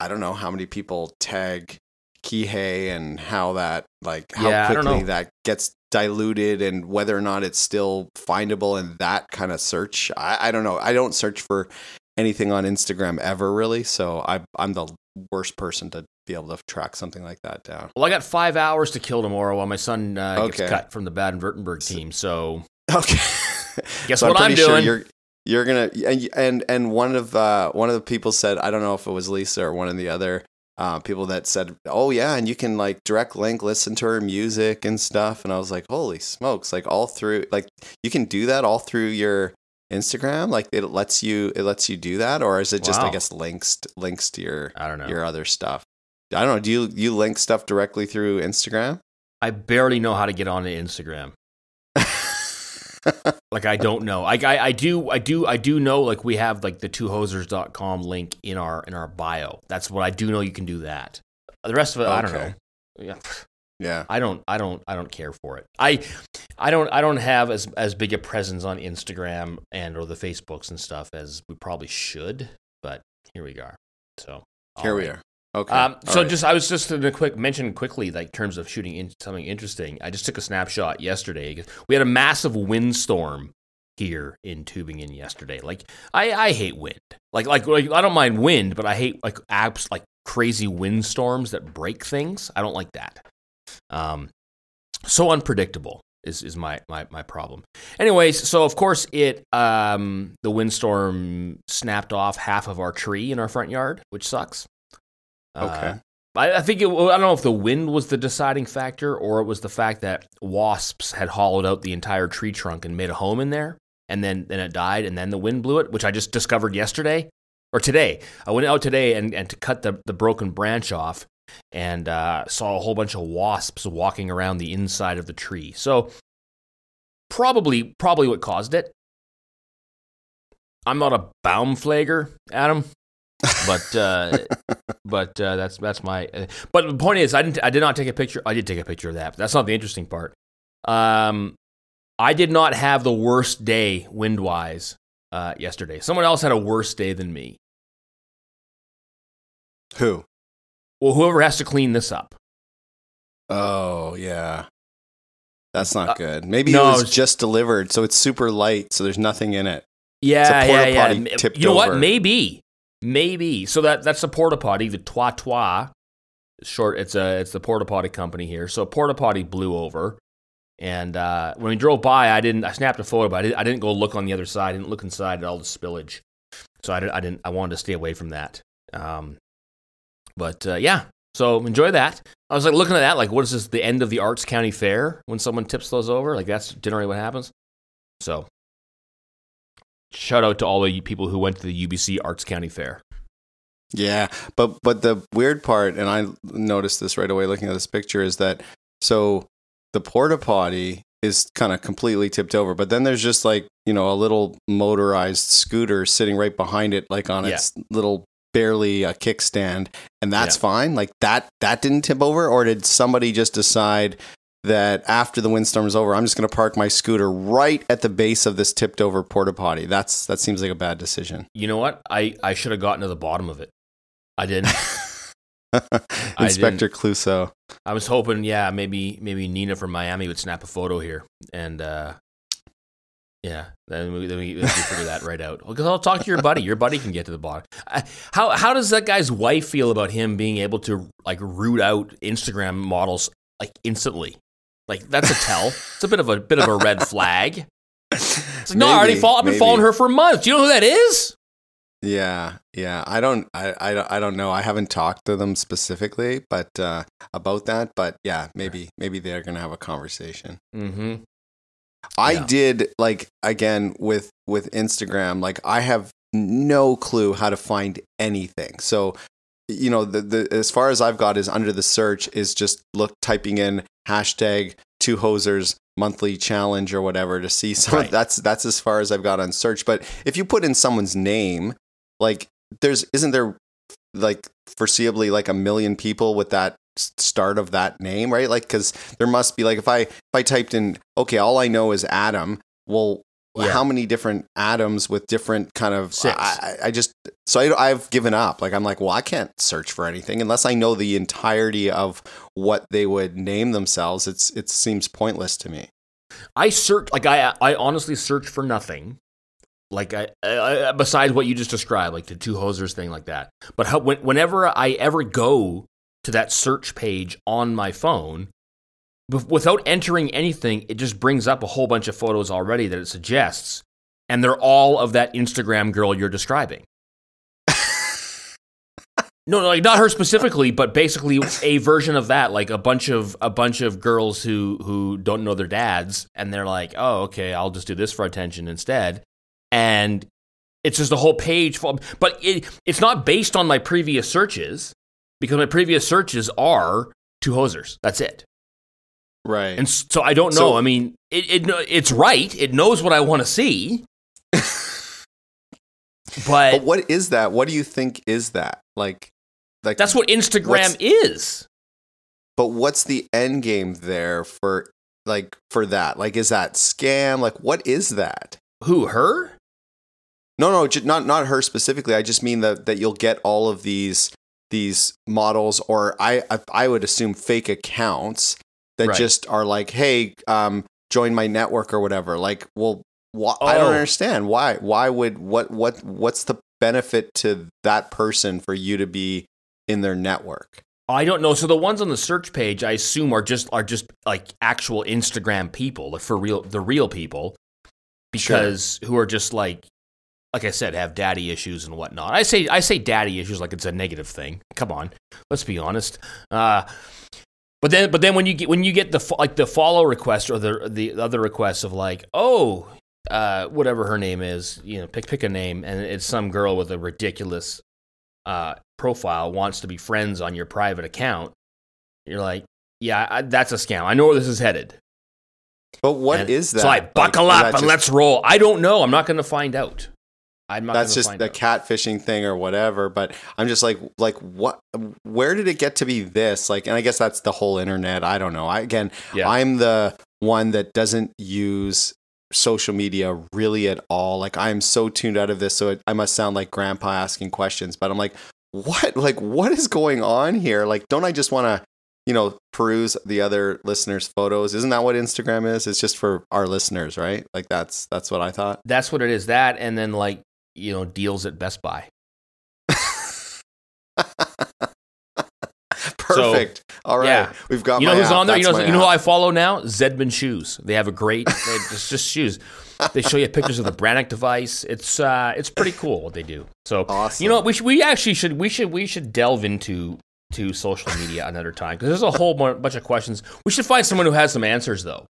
i don't know how many people tag kihei and how that like how Yeah, quickly that gets diluted and whether or not it's still findable in that kind of search i, I don't know i don't search for anything on instagram ever really so I, i'm the worst person to be able to track something like that down Well, I got five hours to kill tomorrow while my son uh, Okay. gets cut from the Baden-Württemberg team. So okay (laughs) Guess So what I'm sure doing? you're you're gonna and and and one of uh, one of the people said I don't know if it was Lisa or one of the other uh, people that said oh yeah and you can like direct link listen to her music and stuff and I was like holy smokes like all through like you can do that all through your Instagram like it lets you it lets you do that or is it just I guess links links to your I don't know. your other stuff I don't know do you you link stuff directly through Instagram I barely know how to get onto Instagram. (laughs) Like I don't know. Like I, I do I do I do know like we have like the twohosers.com link in our in our bio. That's what I do know you can do that. The rest of it I don't know. Yeah. Yeah. I don't I don't I don't care for it. I I don't I don't have as as big a presence on Instagram and or the Facebooks and stuff as we probably should, but here we are. So Here all we are. Okay. Um, so right. just I was just to quick mention quickly, like in terms of shooting in something interesting. I just took a snapshot yesterday. We had a massive windstorm here in Tübingen yesterday. Like I, I hate wind. Like, like like I don't mind wind, but I hate like apps like crazy windstorms that break things. I don't like that. Um, so unpredictable is is my my my problem. Anyways, so of course it um the windstorm snapped off half of our tree in our front yard, which sucks. Uh, Okay. I, I think it, I don't know if the wind was the deciding factor or it was the fact that wasps had hollowed out the entire tree trunk and made a home in there, and then then it died, and then the wind blew it, which I just discovered yesterday or today. I went out today and, and to cut the, the broken branch off and uh, saw a whole bunch of wasps walking around the inside of the tree. So probably probably what caused it. I'm not a Baumpfleger, Adam, but uh, (laughs) but uh, that's that's my. Uh, but the point is, I didn't. I did not take a picture. I did take a picture of that. But that's not the interesting part. Um, I did not have the worst day wind wise uh, yesterday. Someone else had a worse day than me. Who? Well, whoever has to clean this up. Oh, yeah. That's not Uh, good. Maybe no, it was just delivered, so it's super light, so there's nothing in it. Yeah, It's a porta yeah, yeah. tipped you know what? Maybe, maybe. So that that's the porta potty, the Toi Toi. Short. It's a it's the porta potty company here. So a porta potty blew over, and uh, when we drove by, I didn't. I snapped a photo, but I didn't, I didn't go look on the other side. I didn't look inside at all the spillage. So I didn't. I didn't. I wanted to stay away from that. Um, but uh, yeah. So enjoy that. I was like looking at that, like, what is this? The end of the Arts County Fair when someone tips those over? Like that's generally what happens. So shout out to all the people who went to the UBC Arts County Fair. Yeah, but but the weird part, and I noticed this right away looking at this picture, is that so the porta potty is kind of completely tipped over, but then there's just like you know a little motorized scooter sitting right behind it, like on Yeah. its little barely a kickstand, and that's Yeah. fine. Like that that didn't tip over, or did somebody just decide? That after the windstorm is over, I'm just going to park my scooter right at the base of this tipped over porta potty. That's that seems like a bad decision. You know what? I, I should have gotten to the bottom of it. (laughs) I didn't. Inspector Clouseau. I was hoping, yeah, maybe maybe Nina from Miami would snap a photo here, and uh, yeah, then we, then we, then we figure that right out. Because I'll talk to your buddy. Your buddy can get to the bottom. How how does that guy's wife feel about him being able to like root out Instagram models like instantly? Like that's a tell. it's a bit of a bit of a red flag. (laughs) It's like, no, I already follow, I've been maybe. following her for months. Do you know who that is? Yeah, yeah. I don't, I, I, don't- I don't know. I haven't talked to them specifically, but uh, about that. But yeah, maybe, maybe they're gonna have a conversation. Mm-hmm. I Yeah. did like again with with Instagram. Like I have no clue how to find anything. So you know, the, the as far as I've got is under the search is just look typing in hashtag two hosers monthly challenge or whatever to see some. Right. That's that's as far as I've got on search. But if you put in someone's name, like there's isn't there like foreseeably like a million people with that start of that name, right? Like because there must be like if I if I typed in okay, all I know is Adam. Well, Yeah. how many different atoms with different kind of Six. I, I just so I, I've given up. Like I'm like, well, I can't search for anything unless I know the entirety of what they would name themselves. It's it seems pointless to me. I search like I I honestly search for nothing. Like I, I besides what you just described, like the two hosers thing, like that. But how, when, whenever I ever go to that search page on my phone, without entering anything, it just brings up a whole bunch of photos already that it suggests, and they're all of that Instagram girl you're describing. No, (laughs) no, like not her specifically, but basically a version of that, like a bunch of a bunch of girls who who don't know their dads, and they're like, "Oh, okay, I'll just do this for attention instead," and it's just a whole page full. But it it's not based on my previous searches because my previous searches are two hosers. That's it, Right. and so I don't know. So- I mean, it, it it's right. It knows what I want to see, (laughs) but, but what is that? What do you think is that? Like like that's what Instagram is. but what's the end game there for like for that? Like, is that scam? Like, what is that? Who her? No, no, not not her specifically. I just mean that that you'll get all of these these models, or I I, would assume fake accounts that Right. just are like, hey, um, join my network or whatever. Like, well, wh- I don't Oh. understand why. Why would what what what's the benefit to that person for you to be in their network? I don't know. So the ones on the search page, I assume, are just are just like actual Instagram people, like for real, the real people, because who are just like, like I said, have daddy issues and whatnot. I say I say daddy issues like it's a negative thing. Come on, let's be honest. Uh, but then, but then when you get when you get the like the follow request or the the other requests of like, oh, uh, whatever her name is, you know, pick pick a name, and it's some girl with a ridiculous uh, profile wants to be friends on your private account, you're like, yeah, I, that's a scam. I know where this is headed. But what is And that? So I Like, buckle is up and just- let's roll. I don't know. I'm not going to find out. I'm not. that's just the out. catfishing thing or whatever but i'm just like like what where did it get to be this? Like and i guess that's the whole internet. I don't know. I again Yeah. i'm the one that doesn't use social media really at all. Like i'm so tuned out of this so it, i must sound like grandpa asking questions but i'm like what? Like what is going on here? Like don't i just want to you know peruse the other listeners photos? Isn't that what instagram is? It's just for our listeners right? Like that's that's what i thought. That's what it is. That and then like you know deals at Best Buy. (laughs) Perfect. All right, yeah. we've got. you know who's app. on there? You know, you know who. I follow now? Zedman Shoes. They have a great, just just shoes. They show you pictures of the Brannock device. It's uh, it's pretty cool what they do. So Awesome. you know, we should, we actually should we should we should delve into to social media another time because there's a whole bunch of questions. We should find someone who has some answers though.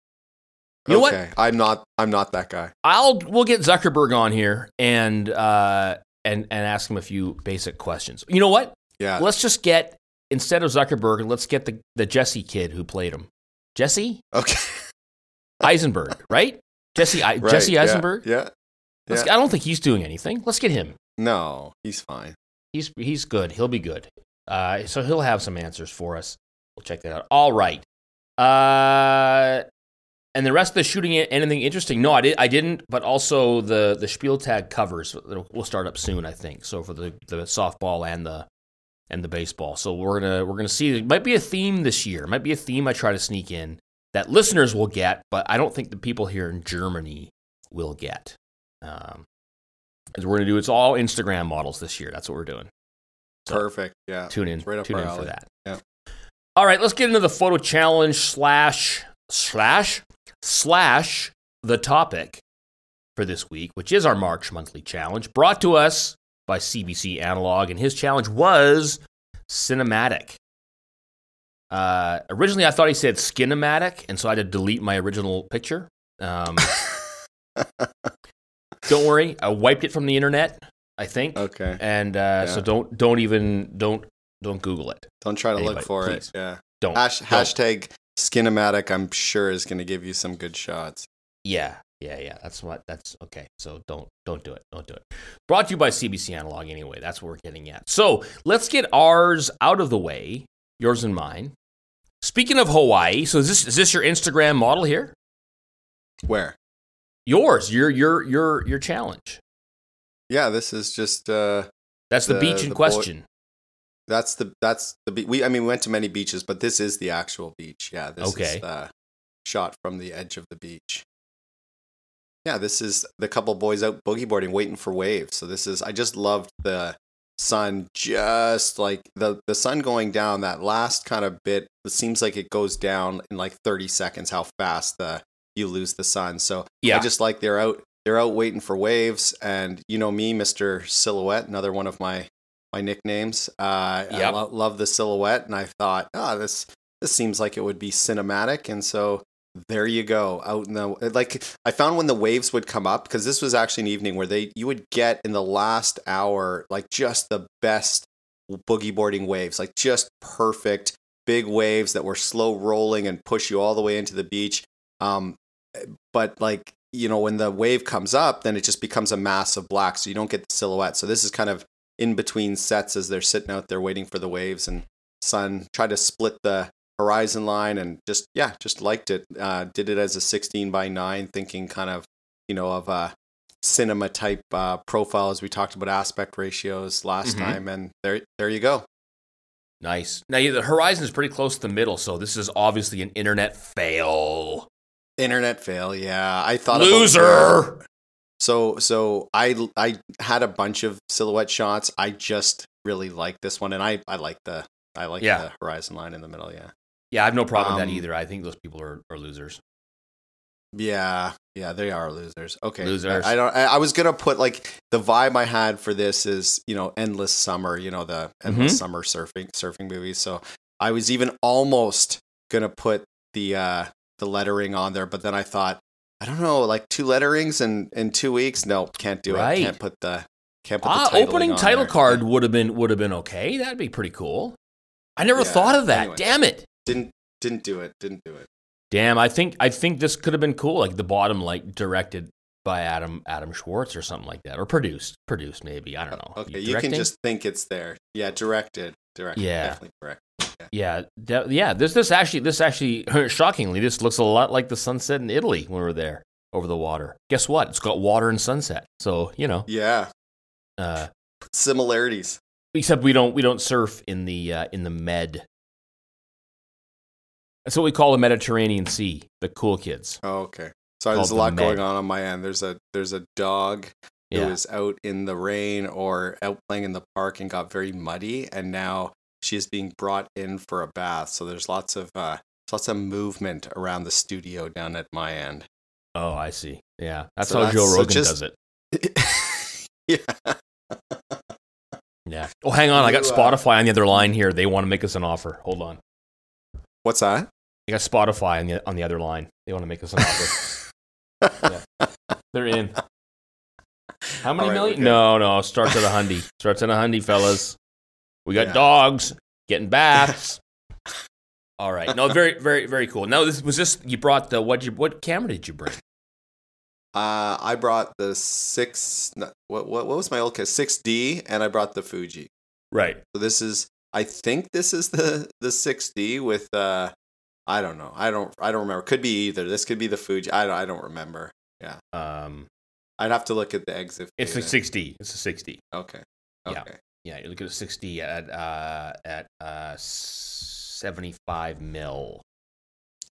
You know what? I'm not. I'm not that guy. I'll we'll get Zuckerberg on here and uh and and ask him a few basic questions. You know what? Yeah. Let's just get instead of Zuckerberg, let's get the the Jesse kid who played him. Jesse Okay. (laughs) Eisenberg, right? Jesse I, Right, Jesse Eisenberg. Yeah. Yeah. I don't think he's doing anything. Let's get him. No, he's fine. He's he's good. He'll be good. Uh, so he'll have some answers for us. We'll check that out. All right. Uh, and the rest of the shooting, anything interesting? No, I did. I didn't. But also the the Spieltag covers will start up soon. I think so for the the softball and the and the baseball. So we're gonna we're gonna see. It might be a theme this year. It might be a theme I try to sneak in that listeners will get, but I don't think the people here in Germany will get. Um, as we're gonna do, it's all Instagram models this year. That's what we're doing. So- Perfect. Yeah. Tune in. It's right up tune in for that. Yeah. All right, let's get into the photo challenge slash slash slash the topic for this week, which is our March monthly challenge, brought to us by CBC Analog, and his challenge was cinematic. Uh, originally, I thought he said skinematic, and so I had to delete my original picture. Um, (laughs) don't worry, I wiped it from the internet. I think, Okay. and uh, so don't don't even don't don't Google it. Don't try to Anybody, look for please. it. Yeah. Don't Hash, don't. hashtag Skinematic. I'm sure is going to give you some good shots. Yeah, yeah, yeah. That's what. That's okay. So don't don't do it. Don't do it. Brought to you by CBC Analog. Anyway, that's what we're getting at. So let's get ours out of the way. Yours and mine. Speaking of Hawaii, so is this is this your Instagram model here? Where? Yours. Your your your your challenge. Yeah. This is just. uh That's the, The- beach in the question. That's the. That's the. We. I mean, we went to many beaches, but this is the actual beach. Yeah. This Okay. is uh, shot from the edge of the beach. Yeah, this is the couple boys out boogie boarding, waiting for waves. So this is. I just loved the sun, just like the the sun going down. That last kind of bit, it seems like it goes down in like thirty seconds. How fast the you lose the sun. So Yeah. I just like they're out. They're out waiting for waves, and you know me, Mister Silhouette, another one of my my nicknames. Uh, I lo- love the silhouette, and I thought, ah, this this seems like it would be cinematic, and so there you go out in the like i found when the waves would come up because this was actually an evening where they you would get in the last hour like just the best boogie boarding waves like just perfect big waves that were slow rolling and push you all the way into the beach. Um but like you know when the wave comes up then it just becomes a mass of black so you don't get the silhouette. So this is kind of in between sets as they're sitting out there waiting for the waves and sun try to split the Horizon line and just yeah, just liked it. Uh, did it as a 16 by 9, thinking kind of you know of a cinema type uh, profile as we talked about aspect ratios last Mhm. time, and there there you go. Nice. Now yeah, the horizon is pretty close to the middle, so this is obviously an internet fail. Internet fail, yeah. I thought about- Loser. So so I I had a bunch of silhouette shots. I just really like this one, and I I like the I like Yeah. the horizon line in the middle. Yeah, Yeah, I have no problem with that Um, either. I think those people are, are losers. yeah, yeah. They are losers. Okay, Losers. I, I don't. I, I was gonna put like the vibe I had for this is you know endless summer. You know the endless Mm-hmm. summer surfing surfing movies. So I was even almost gonna put the uh the lettering on there, but then I thought I don't know, like two letterings in in two weeks. No, can't do Right. it. Can't put the can't put Ah, the opening title there. card would have been would have been okay. That'd be pretty cool. I never Yeah, thought of that. anyway. Damn it. Didn't didn't do it. Didn't do it. Damn, I think I think this could have been cool. Like the bottom, like directed by Adam Adam Schwartz or something like that, or produced produced maybe. I don't know. Okay, you Directing? can just think it's there. Yeah, directed, directed. Yeah. definitely correct. Yeah de- yeah. This this actually this actually (laughs) shockingly this looks a lot like the sunset in Italy when we were there over the water. Guess what? It's got water and sunset. So you know, Yeah, uh, similarities. except we don't we don't surf in the uh, in the Med. That's what we call the Mediterranean Sea. The cool kids. Oh, okay. Sorry, there's a lot Med. going on on my end. There's a there's a dog who Yeah. was out in the rain or out playing in the park and got very muddy, and now she is being brought in for a bath. So there's lots of uh, lots of movement around the studio down at my end. Oh, I see. Yeah, that's So how that's- Joe so Rogan just- does it. (laughs) yeah. Yeah. Oh, hang on. I got uh, Spotify on the other line here. They want to make us an offer. Hold on. What's that? I got Spotify on the on the other line. They want to make us an offer. (laughs) They're in. How many right, million? No, no. Starts at a hundy. Starts at a hundy, fellas. We got Yeah. dogs getting baths. (laughs) All right. No, very, very, very cool. Now, this was this. You brought the what? You what camera did you bring? Uh, I brought the six. What what what was my old case? Six D, and I brought the Fuji. Right. So this is. I think this is the the six D with. uh I don't know. I don't. I don't remember. Could be either. This could be the Fuji. I don't. I don't remember. Yeah. Um, I'd have to look at the exit. it's a data. 60. It's a 60. Okay. Okay. Yeah, you look at a 60 at uh at uh 75 mil.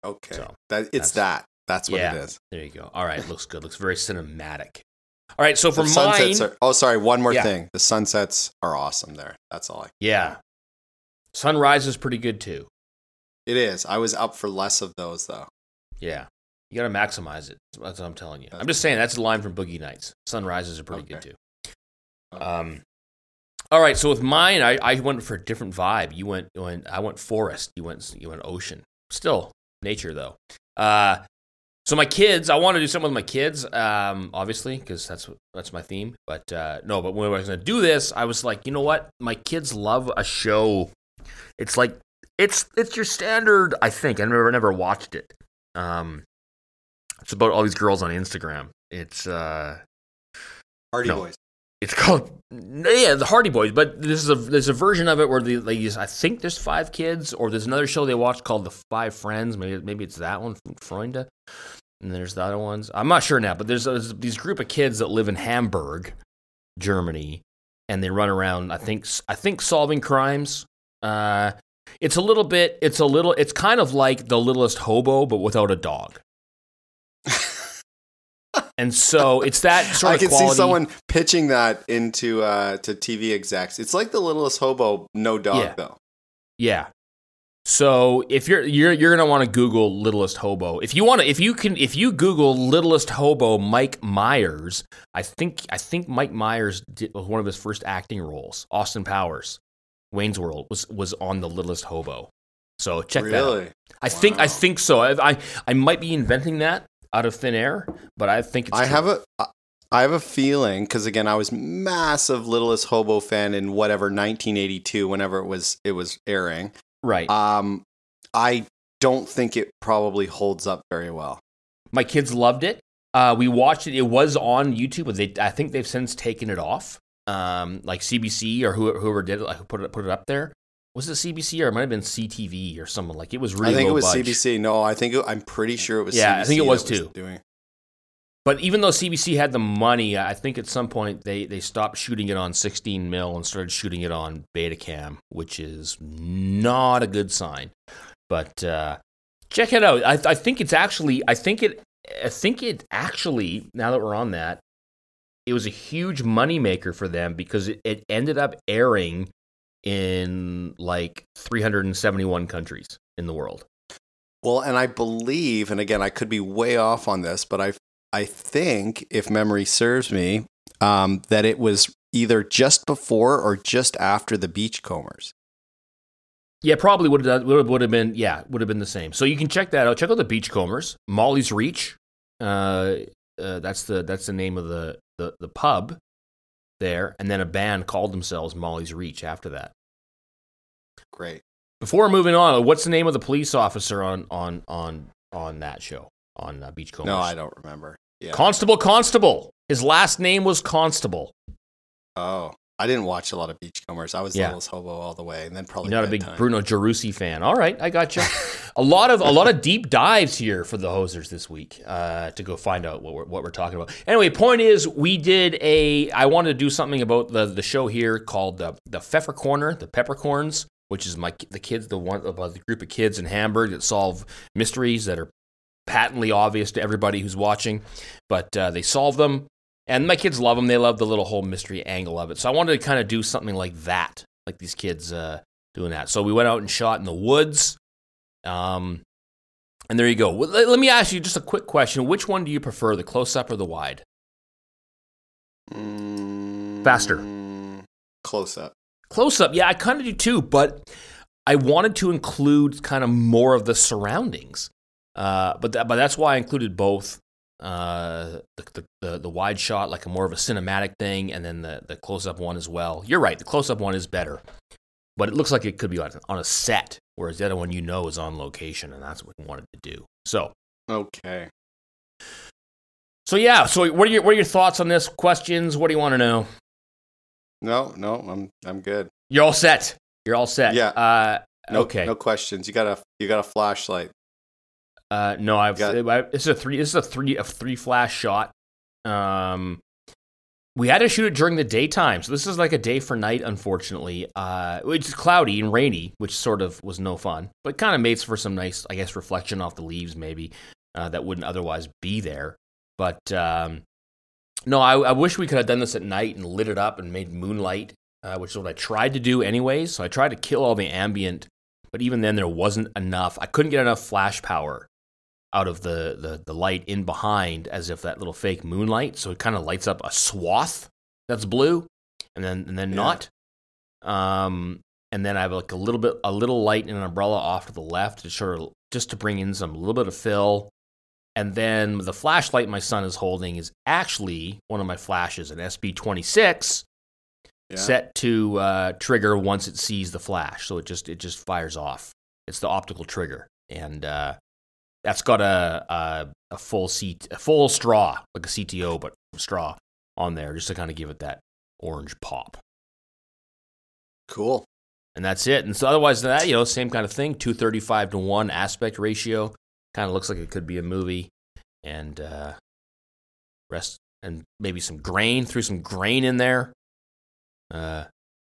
Okay. So, that it's that's- that. That's what Yeah. it is. There you go. All right, looks good. Looks very cinematic. All right, so for The mine, sunsets are. Oh, sorry. One more Yeah. thing. The sunsets are awesome there. That's all. I. yeah, sunrise is pretty good too. It is. I was up for less of those though. Yeah, you got to maximize it. That's what I'm telling you. That's- I'm just saying that's a line from Boogie Nights. Sunrises are pretty good too. Okay. Um, all right, so with mine, I, I went for a different vibe. You went, you went, I went forest. You went, you went ocean. Still nature though. Uh, so my kids, I want to do something with my kids, um, obviously, because that's that's my theme. But uh, no, but when I was going to do this, I was like, you know what? My kids love a show. It's like it's it's your standard. I think I never never watched it. Um, it's about all these girls on Instagram. It's uh, Hardy no. Boys. It's called yeah the Hardy Boys, but this is a there's a version of it where the I think there's five kids, or there's another show they watch called The Five Friends. Maybe maybe it's that one Fünf Freunde, and there's the other ones. I'm not sure now, but there's, there's these group of kids that live in Hamburg, Germany, and they run around. I think I think solving crimes. Uh, it's a little bit. It's a little. It's kind of like the Littlest Hobo, but without a dog. And so it's that (laughs) sort I of can quality. see someone pitching that into uh, to TV execs. It's like the littlest hobo, no dog Yeah. though. Yeah. So if you're you're you're gonna want to Google littlest hobo. If you want to, if you can, if you Google littlest hobo Mike Myers, I think I think Mike Myers did, was one of his first acting roles. Austin Powers, Wayne's World was was on the littlest hobo. So check that. out. really? I think I think so. I, I I might be inventing that out of thin air, but I think it's I true. have a I have a feeling because again I was massive Littlest Hobo fan in whatever 1982 whenever it was it was airing. right. Um, I don't think it probably holds up very well. My kids loved it. Uh, we watched it. It was on YouTube, but they I think they've since taken it off. Um, like CBC or whoever, whoever did it, like, who put it put it up there. Was it CBC or it might have been CTV or something like it was really. I think it was budge. CBC. No, I think it, I'm pretty sure it was. Yeah, I think it was too. Doing. But even though CBC had the money, I think at some point they, they stopped shooting it on 16 mil and started shooting it on Betacam, which is not a good sign. But uh, check it out. I, I think it's actually I think it I think it actually now that we're on that, it was a huge moneymaker for them because it, it ended up airing in like 371 countries in the world. Well, and I believe, and again, I could be way off on this, but I I think, if memory serves me, um, that it was either just before or just after the Beachcombers. Yeah, probably would have would have, would have been yeah would have been the same. So you can check that out. Check out the Beachcombers, Molly's Reach. Uh, uh, that's the that's the name of the, the the pub there, and then a band called themselves Molly's Reach after that. Great. Before moving on, what's the name of the police officer on on on on that show on uh, Beachcombers? No, I don't remember. Yeah. Constable Constable. His last name was Constable. oh, I didn't watch a lot of Beachcombers. I was Yeah. Hobo all the way, and then probably You're not a big. Bruno Gerussi fan. All right, I got you. (laughs) a lot of a lot of deep dives here for the hosers this week uh, to go find out what we're, what we're talking about. Anyway, point is, we did a. I wanted to do something about the the show here called the the Pfefferkörner, the Peppercorns, which is my the kids, the one about the group of kids in Hamburg that solve mysteries that are patently obvious to everybody who's watching, but uh, they solve them. And my kids love them. They love the little whole mystery angle of it. So I wanted to kind of do something like that, like these kids uh, doing that. So we went out and shot in the woods. Um, and there you go. Let, let me ask you just a quick question. Which one do you prefer, the close up or the wide? Mm, Faster. Close up. Close up, yeah, I kind of do too, but I wanted to include kind of more of the surroundings. Uh, but that, but that's why I included both uh, the, the, the the wide shot, like a more of a cinematic thing, and then the the close up one as well. You're right, the close up one is better, but it looks like it could be on, on a set, whereas the other one you know is on location, and that's what we wanted to do. So Okay. so yeah, so what are your what are your thoughts on this? Questions? What do you want to know? No, no, I'm I'm good. You're all set. You're all set. Yeah. Uh, No, okay. No questions. You got a you got a flashlight. Uh, no, I've Got- this is a three. This is a three a three flash shot. Um, we had to shoot it during the daytime, so this is like a day for night. Unfortunately, uh, which is cloudy and rainy, which sort of was no fun, but kind of makes for some nice, I guess, reflection off the leaves maybe uh, that wouldn't otherwise be there. But um, no, I, I wish we could have done this at night and lit it up and made moonlight, uh, which is what I tried to do anyways. So I tried to kill all the ambient, but even then there wasn't enough. I couldn't get enough flash power out of the, the, the light in behind as if that little fake moonlight. So it kind of lights up a swath that's blue and then and then Yeah. not. Um, and then I have like a little bit a little light and an umbrella off to the left to sort of just to bring in some little bit of fill. And then the flashlight my son is holding is actually one of my flashes, an SB26 Yeah. set to uh, trigger once it sees the flash. So it just it just fires off. It's the optical trigger, and uh, that's got a, a a full seat, a full straw, like a CTO, but straw on there, just to kind of give it that orange pop. Cool. And that's it. And so otherwise than that, you know, same kind of thing. Two thirty five to one aspect ratio. Kind of looks like it could be a movie. And uh, rest and maybe some grain. Threw some grain in there. Uh,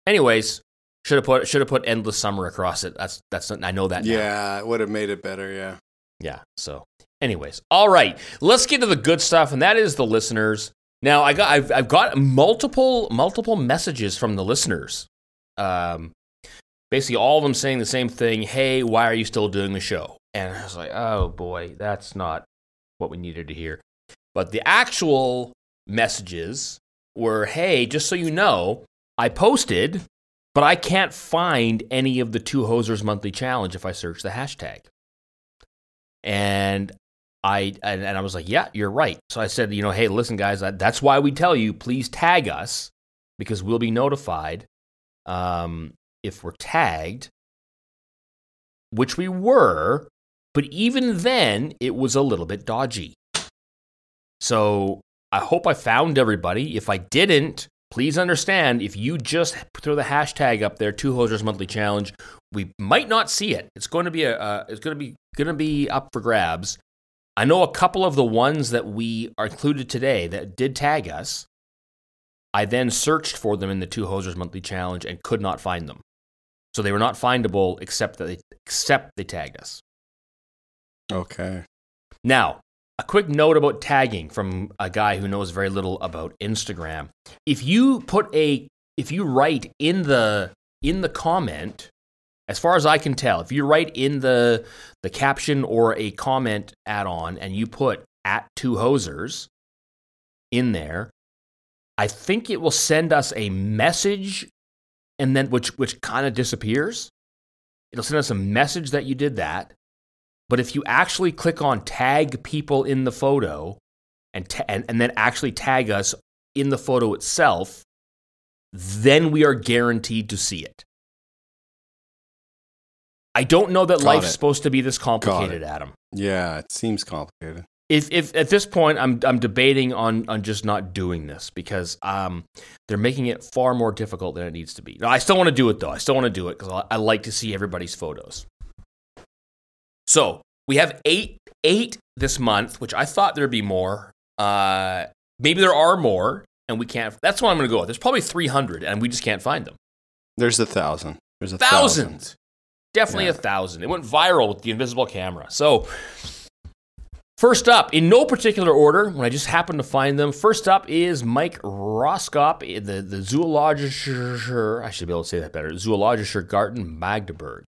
anyways, should have put should have put endless summer across it. That's that's I know that. now. Yeah, it would have made it better. Yeah. Yeah. So, anyways, all right. Let's get to the good stuff, and that is the listeners. Now, I got I've I've got multiple multiple messages from the listeners. Um, basically all of them saying the same thing. Hey, why are you still doing the show? And I was like, oh boy, that's not what we needed to hear. But the actual messages were, hey, just so you know, I posted, but I can't find any of the two hosers monthly challenge if I search the hashtag. And I and, and I was like, yeah, you're right. So I said, you know, hey, listen, guys, that, that's why we tell you, please tag us because we'll be notified um, if we're tagged, which we were. But even then, it was a little bit dodgy. So I hope I found everybody. If I didn't, please understand if you just throw the hashtag up there, Two Hosers Monthly Challenge, we might not see it. It's going to be a uh, it's going to be going to be up for grabs. I know a couple of the ones that we are included today that did tag us. I then searched for them in the Two Hosers Monthly Challenge and could not find them. So they were not findable except that they except they tagged us. Okay. Now, a quick note about tagging from a guy who knows very little about Instagram. If you put a if you write in the in the comment, as far as I can tell, if you write in the the caption or a comment add-on and you put at two hosers in there, I think it will send us a message and then which which kind of disappears. It'll send us a message that you did that. But if you actually click on tag people in the photo and, ta- and, and then actually tag us in the photo itself, then we are guaranteed to see it. I don't know that Got life's it. supposed to be this complicated, Adam. Yeah, it seems complicated. If, if at this point I'm I'm debating on on just not doing this because um they're making it far more difficult than it needs to be. No, I still want to do it though. I still want to do it because I, I like to see everybody's photos. So we have eight eight this month, which I thought there'd be more. Uh, maybe there are more, and we can't. That's what I'm going to go with. There's probably 300, and we just can't find them. There's a thousand. There's a Thousand, definitely Yeah. a thousand. It went viral with the invisible camera. So. First up, in no particular order, when I just happened to find them, first up is Mike Roskop, the, the Zoologischer, I should be able to say that better, Zoologischer Garten Magdeburg.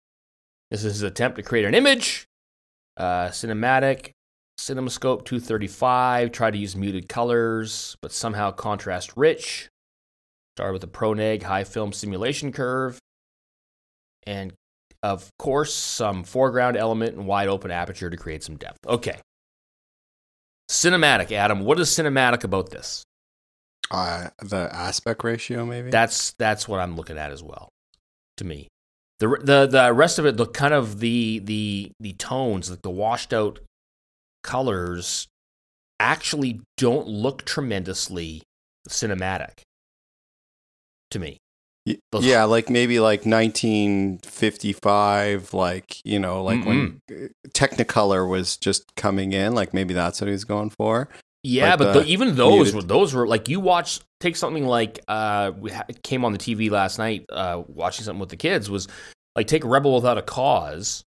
This is his attempt to create an image, uh, cinematic, CinemaScope 235, try to use muted colors, but somehow contrast rich. Started with a ProNeg high film simulation curve, and of course, some foreground element and wide open aperture to create some depth. Okay. Cinematic, Adam. What is cinematic about this? Uh, the aspect ratio, maybe. That's that's what I'm looking at as well. To me, the the the rest of it, the kind of the the the tones, like the washed out colors, actually don't look tremendously cinematic. To me, those- yeah, like maybe like 1955, like you know, like when uh, Technicolor was just coming in, like maybe that's what he was going for. Yeah, Like but the tho- even those muted- were those were like you watch take something like uh we ha- came on the TV last night uh watching something with the kids was like take Rebel Without a Cause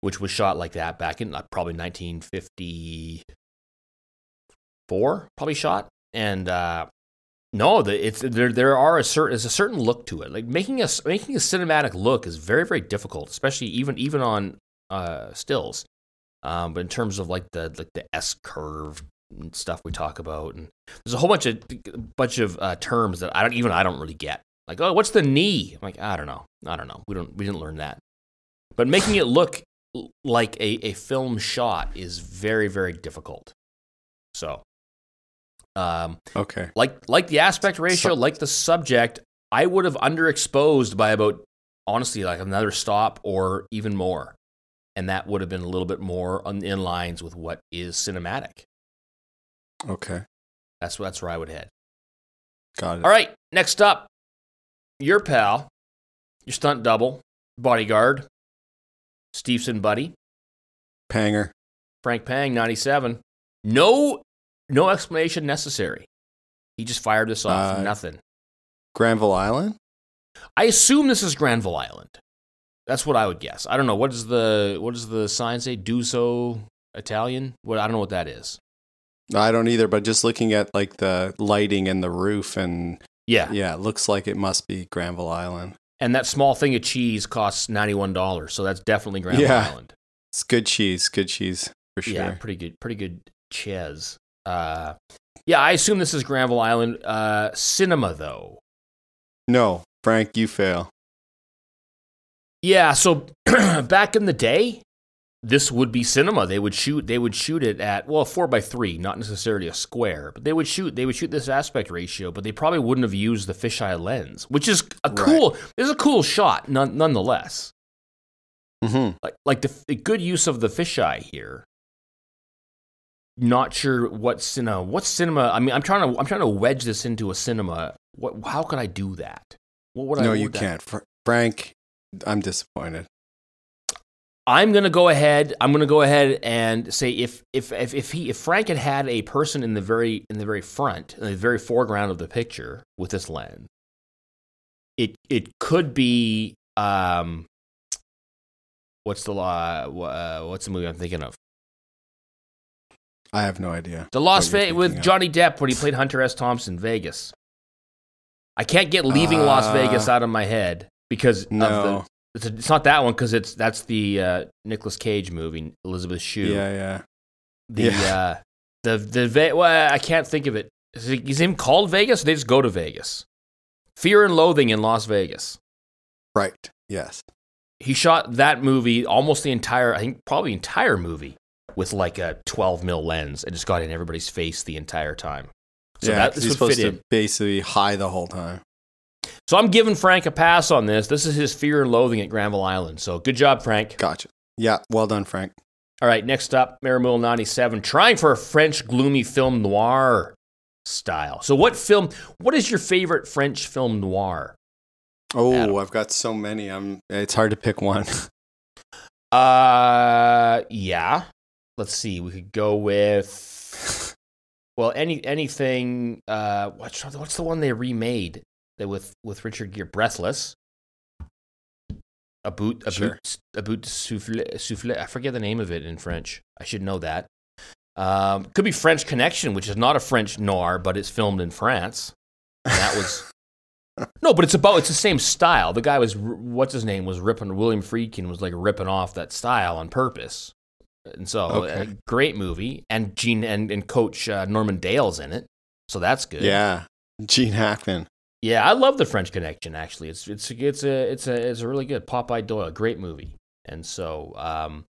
which was shot like that back in uh, probably 1954 probably shot. And uh no the it's there there are a certain there's a certain look to it. Like making a making a cinematic look is very very difficult especially even even on uh stills. Um but in terms of like the like the S curve stuff we talk about and there's a whole bunch of bunch of uh, terms that I don't even I don't really get. Like, oh, what's the knee? I'm like, I don't know. I don't know. We don't we didn't learn that. But making it look like a, a film shot is very very difficult. So, um, Okay. like like the aspect ratio, So- like the subject, I would have underexposed by about honestly like another stop or even more, and that would have been a little bit more on, in lines with what is cinematic. Okay. That's that's where I would head. Got it. All right, next up, your pal, your stunt double, bodyguard, Steveson buddy, Panger. Frank Pang, 97. No, no explanation necessary. He just fired this off. Uh, Nothing. Granville Island. I assume this is Granville Island. That's what I would guess. I don't know. What does the what does the sign say? Duso Italian? What I don't know what that is. I don't either, but just looking at like the lighting and the roof, and Yeah. yeah, it looks like it must be Granville Island. And that small thing of cheese costs ninety one dollars, so that's definitely Granville Yeah. Island. It's good cheese, good cheese for sure. Yeah, pretty good, pretty good ches. Uh, yeah, I assume this is Granville Island. Uh, cinema though. No, Frank, you fail. Yeah, so (clears throat) back in the day, this would be cinema. They would shoot. They would shoot it at well four by three, not necessarily a square, but they would shoot. They would shoot this aspect ratio, but they probably wouldn't have used the fisheye lens, which is a Right. cool. This is a cool shot, none, nonetheless. hmm Like like the, the good use of the fisheye here. not sure what cinema. What cinema? I mean, I'm trying to I'm trying to wedge this into a cinema. What? How could I do that? What would I? no, you that- can't. Fr- Frank, I'm disappointed. I'm gonna go ahead. I'm gonna go ahead and say if if if if he if Frank had had a person in the very in the very front, in the very foreground of the picture with this lens, it it could be um, what's the law? Uh, what's the movie I'm thinking of? I have no idea. The Las Vegas with of. Johnny Depp when he played Hunter S. Thompson, Vegas. I can't get leaving Las Uh, Vegas out of my head because of the. No. It's, it's not that one because it's that's the uh, Nicolas Cage movie, Elizabeth Shue. Yeah, yeah. the Yeah. uh, the the Ve- well, I can't think of it. Is it is him called Vegas? They just go to Vegas. Fear and Loathing in Las Vegas. Right. Yes. He shot that movie almost the entire, I think probably entire movie with like a 12 mil lens and just got in everybody's face the entire time. So yeah, that this would fit supposed in. basically high the whole time. So I'm giving Frank a pass on this. This is his Fear and Loathing at Granville Island. So good job, Frank. Gotcha. Yeah, well done, Frank. All right, next up, Marimil 97, trying for a French gloomy film noir style. So what film, what is your favorite French film noir? Oh, Adam. I've got so many. I'm. It's hard to pick one. (laughs) Uh, yeah. Let's see. We could go with well, any anything. Uh, what's what's the one they remade that with with Richard Gere? Breathless. A boot, a Sure. boot, a boot souffle, souffle. I forget the name of it in French. I should know that. Um, could be French Connection, which is not a French noir, but it's filmed in France. And that was (laughs) no, but it's about it's the same style. The guy was what's his name was ripping William Friedkin was like ripping off that style on purpose, and so Okay. a great movie. And Gene and, and Coach uh, Norman Dale's in it, so that's good. yeah, Gene Hackman. Yeah, I love the French Connection. Actually, it's it's it's a it's a it's a really good Popeye Doyle, great movie. And so um,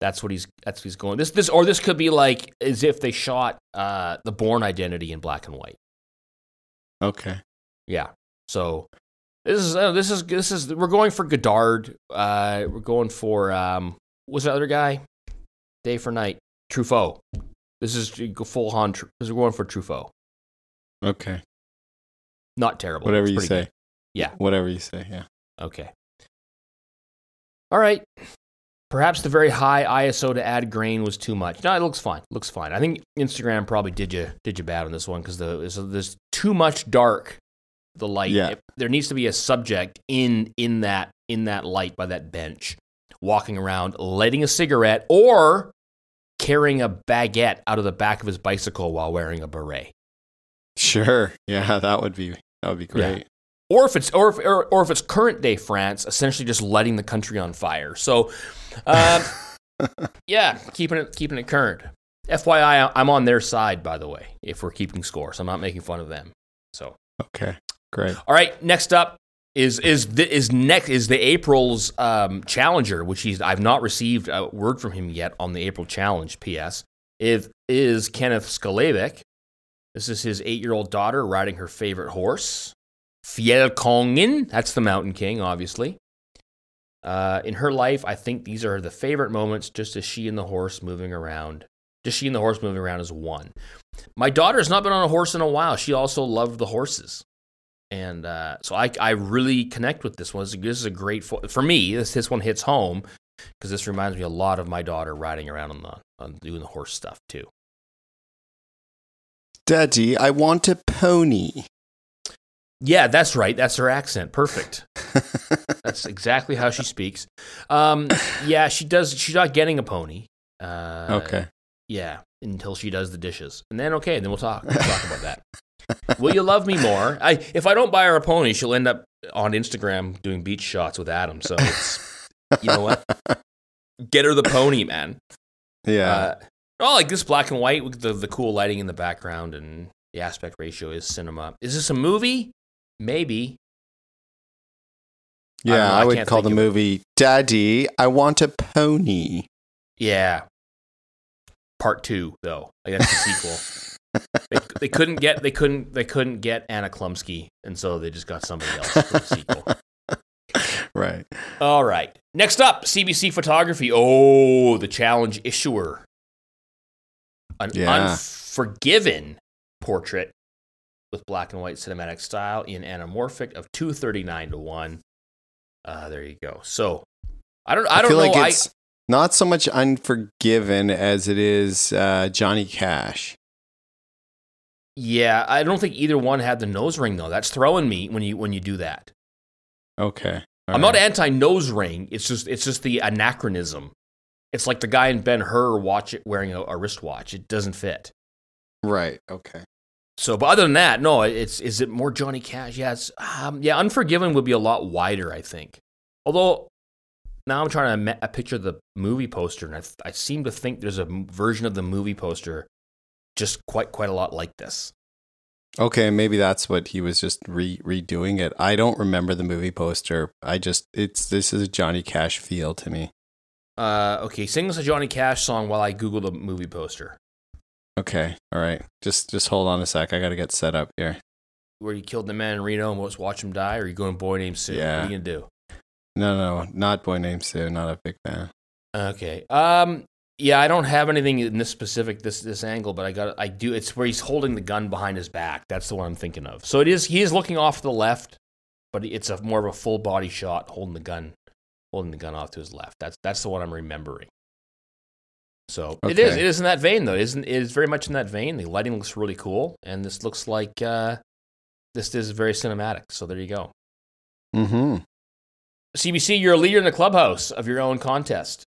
that's what he's that's what he's going. This this or this could be like as if they shot uh, the Bourne Identity in black and white. Okay. Yeah. So this is uh, this is this is we're going for Godard. Uh, we're going for um, what's the other guy? Day for night. Truffaut. This is full on. This is going for Truffaut. Okay. Not terrible. Whatever you say. good. Yeah. Whatever you say. Yeah. Okay. All right. Perhaps the very high ISO to add grain was too much. No, it looks fine. looks fine. I think Instagram probably did you did you bad on this one because the there's, there's too much dark. The light. Yeah. It- there needs to be a subject in in that in that light by that bench, walking around, lighting a cigarette, or carrying a baguette out of the back of his bicycle while wearing a beret. Sure. Yeah, that would be that would be Yeah. great. or if it's or if or, or if it's current day France, essentially just letting the country on fire. So, um, (laughs) yeah, keeping it keeping it current. FYI, I'm on their side, by the way. If we're keeping score, so I'm not making fun of them. So, Okay. Great. all right, next up is is the, is next is the April's um, challenger, which he's I've not received a word from him yet on the April challenge. P.S. Is is Kenneth Skalevik. This is his eight year old daughter riding her favorite horse, Fjellkongen. That's the Mountain King, obviously. Uh, in her life, I think these are the favorite moments, just as she and the horse moving around. Just she and the horse moving around is one. My daughter has not been on a horse in a while. She also loved the horses. And uh, so I, I really connect with this one. This is- a great, fo- for me, this, this one hits home because this reminds me a lot of my daughter riding around on the, on doing the horse stuff too. Daddy, I want a pony. Yeah, that's right. That's her accent. Perfect. (laughs) That's exactly how she speaks. Um, yeah, she does. She's not getting a pony. Uh, okay. Yeah, until she does the dishes, and then okay, then we'll talk. We'll talk about that. Will you love me more? I if I don't buy her a pony, she'll end up on Instagram doing beach shots with Adam. So it's you know what? (laughs) Get her the pony, man. Yeah. Uh, oh, like this black and white with the the cool lighting in the background and the aspect ratio is cinema. Is this a movie? Maybe. Yeah, know, I, I would call the of it. movie Daddy, I want a pony. Yeah. Part two, though. Like that's the sequel. they, they couldn't get they couldn't they couldn't get Anna Chlumsky, and so they just got somebody else for the sequel. (laughs) right. All right. Next up, CBC photography. Oh, the challenge issuer. An Yeah. unforgiven portrait with black and white cinematic style in anamorphic of 239 to 1. Uh, there you go. So I don't I, don't feel know. like I, it's not so much Unforgiven as it is uh, Johnny Cash. yeah, I don't think either one had the nose ring though. That's throwing me when you when you do that. Okay. I'm not anti nose ring. It's just it's just the anachronism. It's like the guy in Ben Hur watch it wearing a, a wristwatch. It doesn't fit. right. Okay. So, but other than that, no. It's is it more Johnny Cash? Yeah, um, yeah. Unforgiven would be a lot wider, I think. Although now I'm trying to uh, picture the movie poster, and I, th- I seem to think there's a m- version of the movie poster just quite quite a lot like this. Okay, maybe that's what he was just re- redoing it. I don't remember the movie poster. I just it's this is a Johnny Cash feel to me. Uh, okay, sing us a Johnny Cash song while I Google the movie poster. Okay, all right. Just just hold on a sec. I got to get set up here. Where you killed the man in Reno and let's watch him die, or you going boy named Sue? What Yeah. are you gonna do? No, no, not boy named Sue. Not a big fan. Okay. Um. Yeah, I don't have anything in this specific this this angle, but I got I do. It's where he's holding the gun behind his back. That's the one I'm thinking of. So it is. He is looking off to the left, but it's a more of a full body shot, holding the gun, holding the gun off to his left. That's that's the one I'm remembering. So it is. Okay. It is in that vein, though. It isn't it is very much in that vein. The lighting looks really cool, and this looks like uh, this is very cinematic. So there you go. Mm-hmm. CBC, you're a leader in the clubhouse of your own contest.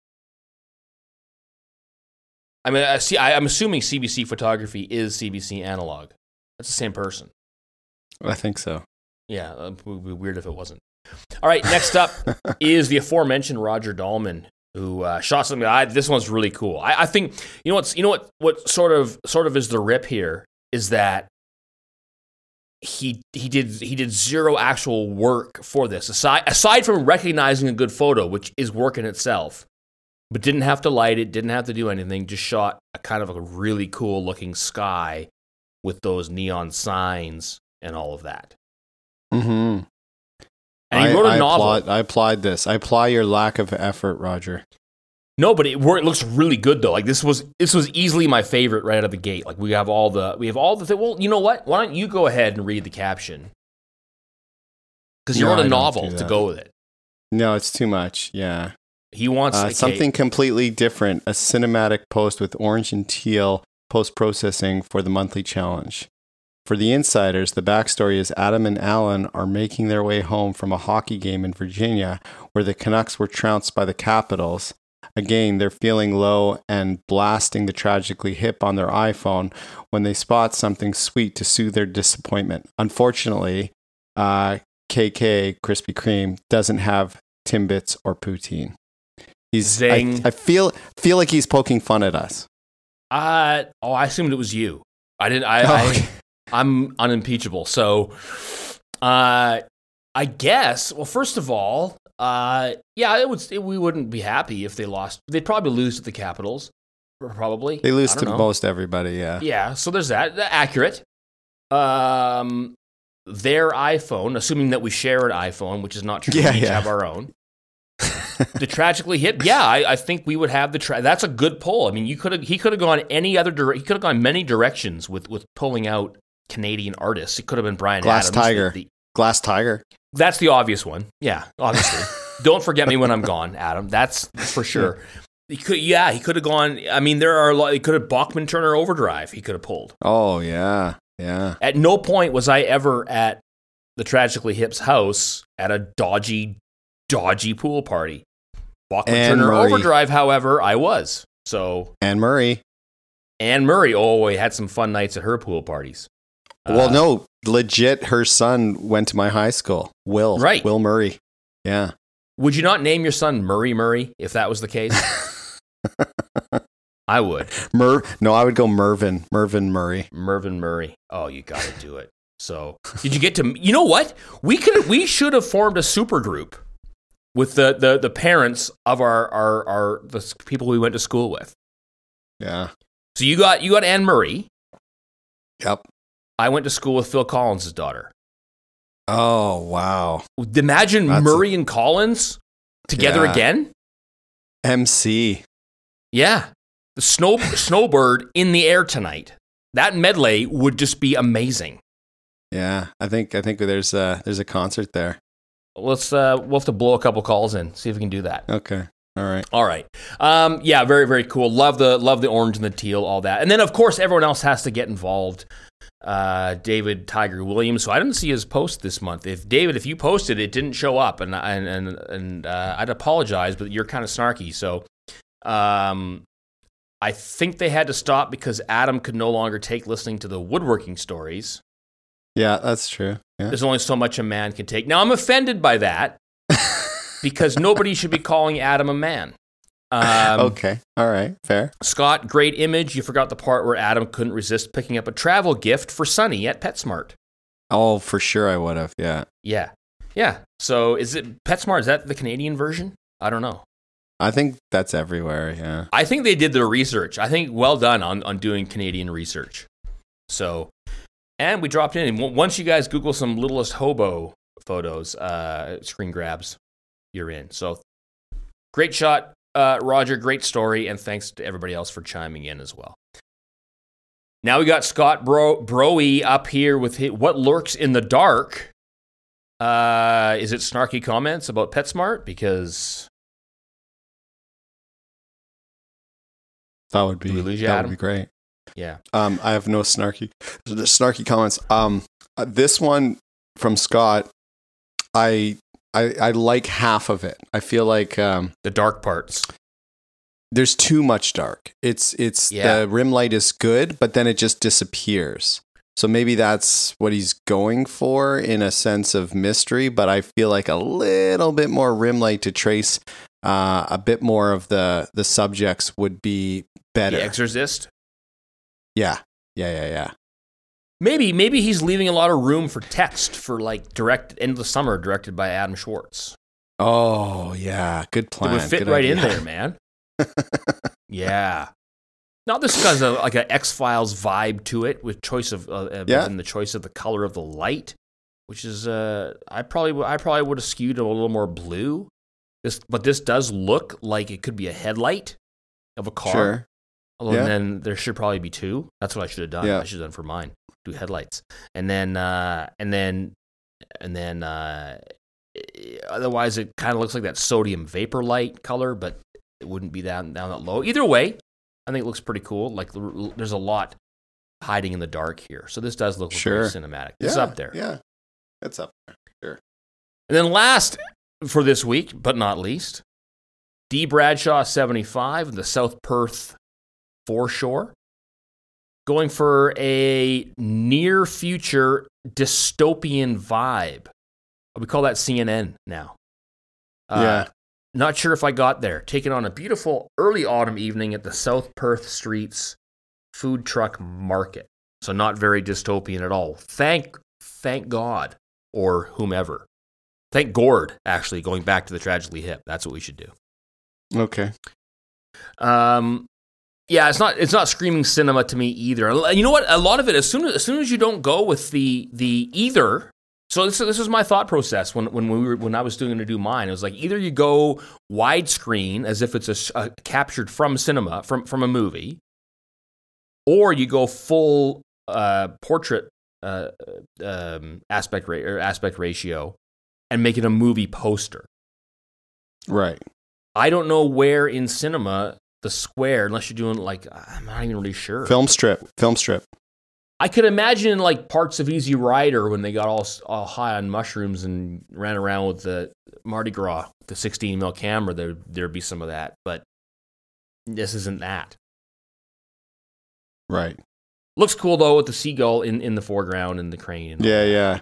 I mean, I see, I, I'm assuming CBC photography is CBC analog. That's the same person. I think so. Yeah, it would be weird if it wasn't. All right, next up is the aforementioned Roger Dahlman, who uh, shot something. I, this one's really cool. I, I think you know what's you know what what sort of sort of is the rip here is that he he did he did zero actual work for this aside aside from recognizing a good photo, which is work in itself, but didn't have to light it, didn't have to do anything. Just shot a kind of a really cool looking sky with those neon signs and all of that. Mm-hmm. And he I, wrote a I novel. Applaud, I applaud this. I apply your lack of effort, Roger. No, but it, it looks really good though. Like this was this was easily my favorite right out of the gate. Like we have all the we have all the th- well, you know what? Why don't you go ahead and read the caption? Because you No, wrote a novel to go with it. No, it's too much. Yeah. He wants Uh, something completely different. A cinematic post with orange and teal post processing for the monthly challenge. For the insiders, the backstory is Adam and Allan are making their way home from a hockey game in Virginia where the Canucks were trounced by the Capitals. Again, they're feeling low and blasting the tragically hip on their iPhone when they spot something sweet to soothe their disappointment. Unfortunately, uh, KK Krispy Kreme doesn't have Timbits or poutine. He's. I, I feel feel like he's poking fun at us. Uh oh, I assumed it was you. I didn't. I, (laughs) Oh, okay. I'm unimpeachable. So, uh, I guess. Well, first of all, uh, yeah, it would. It, we wouldn't be happy if they lost. They'd probably lose to the Capitals. Probably They lose to know. most everybody. Yeah. Yeah, so there's that. Accurate. Um, their iPhone, assuming that we share an iPhone, which is not true, Yeah, we yeah. have our own. (laughs) the tragically hip, yeah, I, I think we would have the. Tra- that's a good pull. I mean, you could have. He could have gone any other. Dire- he could have gone many directions with with pulling out Canadian artists. It could have been Bryan Glass Adams. Tiger. The- the- Glass Tiger. that's the obvious one. Yeah, obviously. (laughs) Don't forget me when I'm gone, Adam. That's for sure. He could, yeah, he could have gone. I mean, there are a lot. He could have Bachman Turner Overdrive. He could have pulled. Oh yeah, yeah. At no point was I ever at the Tragically Hip's house at a dodgy, dodgy pool party. Bachman Anne Turner Murray. Overdrive, however, I was. So Anne Murray. Anne Murray, oh, we had some fun nights at her pool parties. Well, Uh, no, legit. Her son went to my high school. Will. Right. Will Murray. Yeah. Would you not name your son Murray Murray if that was the case? (laughs) I would. Mer. No, I would go Mervin. Mervin Murray. Mervin Murray. Oh, you got to do it. So, did you get to? You know what? We could. We should have formed a super group with the the, the parents of our, our our the people we went to school with. Yeah. So you got you got Anne Murray. Yep. I went to school with Phil Collins' daughter. Oh wow. Imagine That's a- Murray and Collins together Yeah. again. MC. Yeah. the snow snowbird in the air tonight. That medley would just be amazing. Yeah, I think I think there's a there's a concert there. Let's uh, we'll have to blow a couple calls in, see if we can do that. Okay. All right. All right. Um, yeah, very very cool. Love the love the orange and the teal, all that, and then of course everyone else has to get involved. Uh, David Tiger Williams. So I didn't see his post this month. If David, if you posted, it didn't show up, and and and, and uh, I'd apologize, but you're kind of snarky. So, um, I think they had to stop because Adam could no longer take listening to the woodworking stories. Yeah, that's true. Yeah. There's only so much a man can take. Now I'm offended by that (laughs) because nobody should be calling Adam a man. Um, okay. All right. Fair. Scott, great image. You forgot the part where Adam couldn't resist picking up a travel gift for Sunny at PetSmart. Oh, for sure I would have. Yeah. Yeah. Yeah. So is it PetSmart? Is that the Canadian version? I don't know. I think that's everywhere. Yeah. I think they did their research. I think well done on, on doing Canadian research. So, and we dropped in. Once you guys Google some littlest hobo photos, uh, screen grabs, you're in. So, great shot, uh, Roger. Great story, and thanks to everybody else for chiming in as well. Now we got Scott Bro Broy up here with his, what lurks in the dark. Uh, is it snarky comments about PetSmart? Because that would be we lose you, that Adam? would be great. Yeah. Um, I have no snarky snarky comments. Um, uh, this one from Scott, I I, I like half of it. I feel like um, the dark parts. There's too much dark. It's it's Yeah. the rim light is good, but then it just disappears. So maybe that's what he's going for in a sense of mystery. But I feel like a little bit more rim light to trace uh, a bit more of the the subjects would be better. The Exorcist. yeah, yeah, yeah, yeah. Maybe maybe he's leaving a lot of room for text for like direct end of the summer directed by Adam Schwartz. Oh yeah, good It plan. would fit Good right in there, man. (laughs) yeah. Now this has a like an X Files vibe to it with choice of uh, uh, Yeah. and the choice of the color of the light, which is uh I probably I probably would have skewed a little more blue. This but this does look like it could be a headlight of a car. Sure. Although Yeah. then there should probably be two. That's what I should have done. Yeah. I should have done for mine. Do headlights. And then uh and then and then uh otherwise it kind of looks like that sodium vapor light color, but it wouldn't be down down that low. Either way, I think it looks pretty cool. Like there's a lot hiding in the dark here. So this does look Sure. very cinematic. It's up there. Yeah, it's up there. Sure. And then last for this week, but not least, D. Bradshaw 75, the South Perth foreshore, going for a near future dystopian vibe. We call that CNN now. Uh, Yeah. Not sure if I got there. Taking on a beautiful early autumn evening at the South Perth Streets food truck market. So not very dystopian at all. Thank thank God or whomever. Thank Gord, actually, going back to the tragically hip. That's what we should do. Okay. Um, yeah, it's not it's not screaming cinema to me either. You know what? A lot of it, as soon as, as soon as you don't go with the the either. So this this was my thought process when when we were when I was doing to do mine. It was like either you go widescreen as if it's a, a captured from cinema from from a movie, or you go full uh, portrait uh, um, aspect ra- or aspect ratio and make it a movie poster. Right. I don't know where in cinema the square, unless you're doing like I'm not even really sure. Film strip. Film strip. I could imagine like parts of Easy Rider when they got all all high on mushrooms and ran around with the Mardi Gras, the 16 mil camera. There there'd be some of that, but this isn't that. Right. Looks cool though with the seagull in, in the foreground and the crane. And Yeah, that. yeah.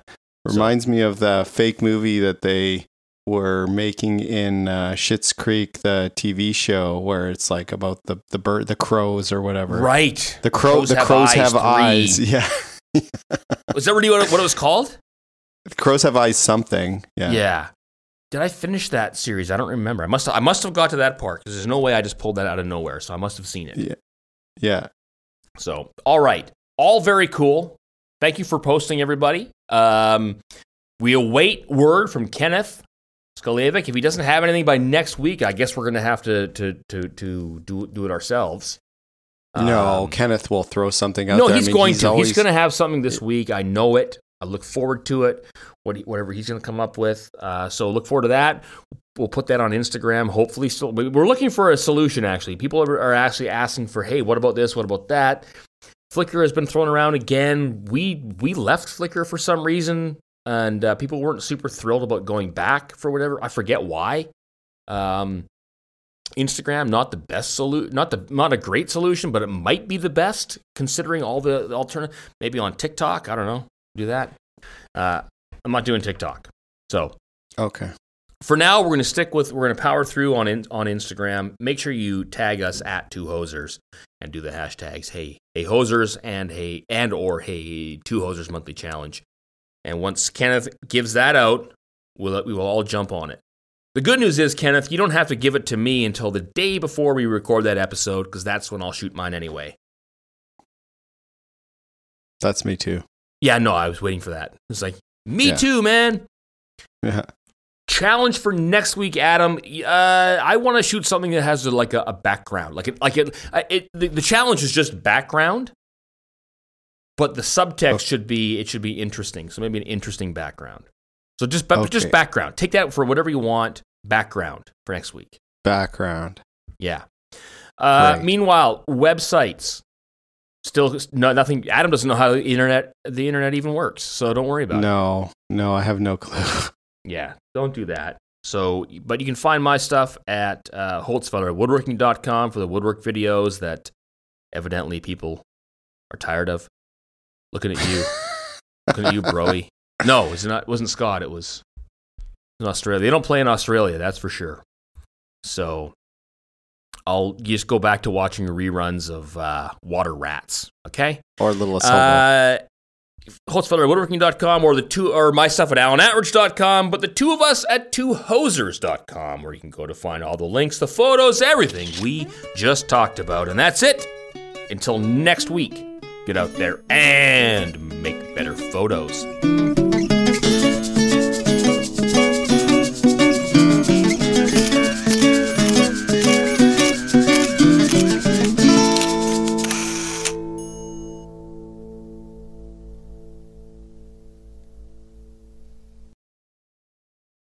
So- Reminds me of the fake movie that they were making in uh, Schitt's Creek, the TV show, where it's like about the the bird, the crows or whatever. Right. The crow, the crows have eyes. (laughs) Yeah. (laughs) Was that really what it, what it was called? The crows have eyes. Something. Yeah. Yeah. Did I finish that series? I don't remember. I must I must have got to that part because there's no way I just pulled that out of nowhere. So I must have seen it. Yeah. Yeah. So all right, all very cool. Thank you for posting, everybody. Um, we await word from Kenneth Skoljevic. If he doesn't have anything by next week, I guess we're going to have to to to to do do it ourselves. no, Um, Kenneth will throw something out no, there. I he's mean, going to. always- He's going to have something this week. I know it. I look forward to it. What he, whatever he's going to come up with. Uh, so look forward to that. We'll put that on Instagram. Hopefully, still we- we're looking for a solution. Actually, people are, are actually asking for, hey, what about this? What about that? Flickr has been thrown around again. We we left Flickr for some reason, and uh, people weren't super thrilled about going back for whatever. I forget why. Um, Instagram not the best solution, not the not a great solution, but it might be the best considering all the, the alternative. Maybe on TikTok, I don't know, do that. Uh, I'm not doing TikTok, so Okay. for now we're going to stick with we're going to power through on in, on Instagram. Make sure you tag us at two hosers and do the hashtags hey hey hosers and hey and or hey two hosers monthly challenge. And once Kenneth gives that out, we'll we will all jump on it. The good news is, Kenneth, you don't have to give it to me until the day before we record that episode because that's when I'll shoot mine anyway. That's me too. Yeah, no, I was waiting for that. It's like me Yeah. too, man. (laughs) Yeah. challenge for next week, Adam. Uh, I want to shoot something that has like a, a background, like it, like it. It the, the challenge is just background, but the subtext Okay. should be it should be interesting. So maybe an interesting background. So just ba- just background. Take that for whatever you want. Background for next week. Background. Yeah. Uh, Great. Meanwhile, websites still no, nothing. Adam doesn't know how the internet the internet even works, so don't worry about it. No, no, I have no (laughs) clue. Yeah, don't do that. So, but you can find my stuff at uh, Holtzfeller at for the woodwork videos that evidently people are tired of. Looking at you, looking at you, broy. No, it's not. It wasn't Scott. It was in Australia. They don't play in Australia, that's for sure. So, I'll just go back to watching reruns of uh, Water Rats. Okay. or Little Silver. Uh, Holtzfeller or the two or my stuff at allanattridge.com, but the two of us at twohosers.com, where you can go to find all the links, the photos, everything we just talked about. And that's it. Until next week, get out there and make better photos.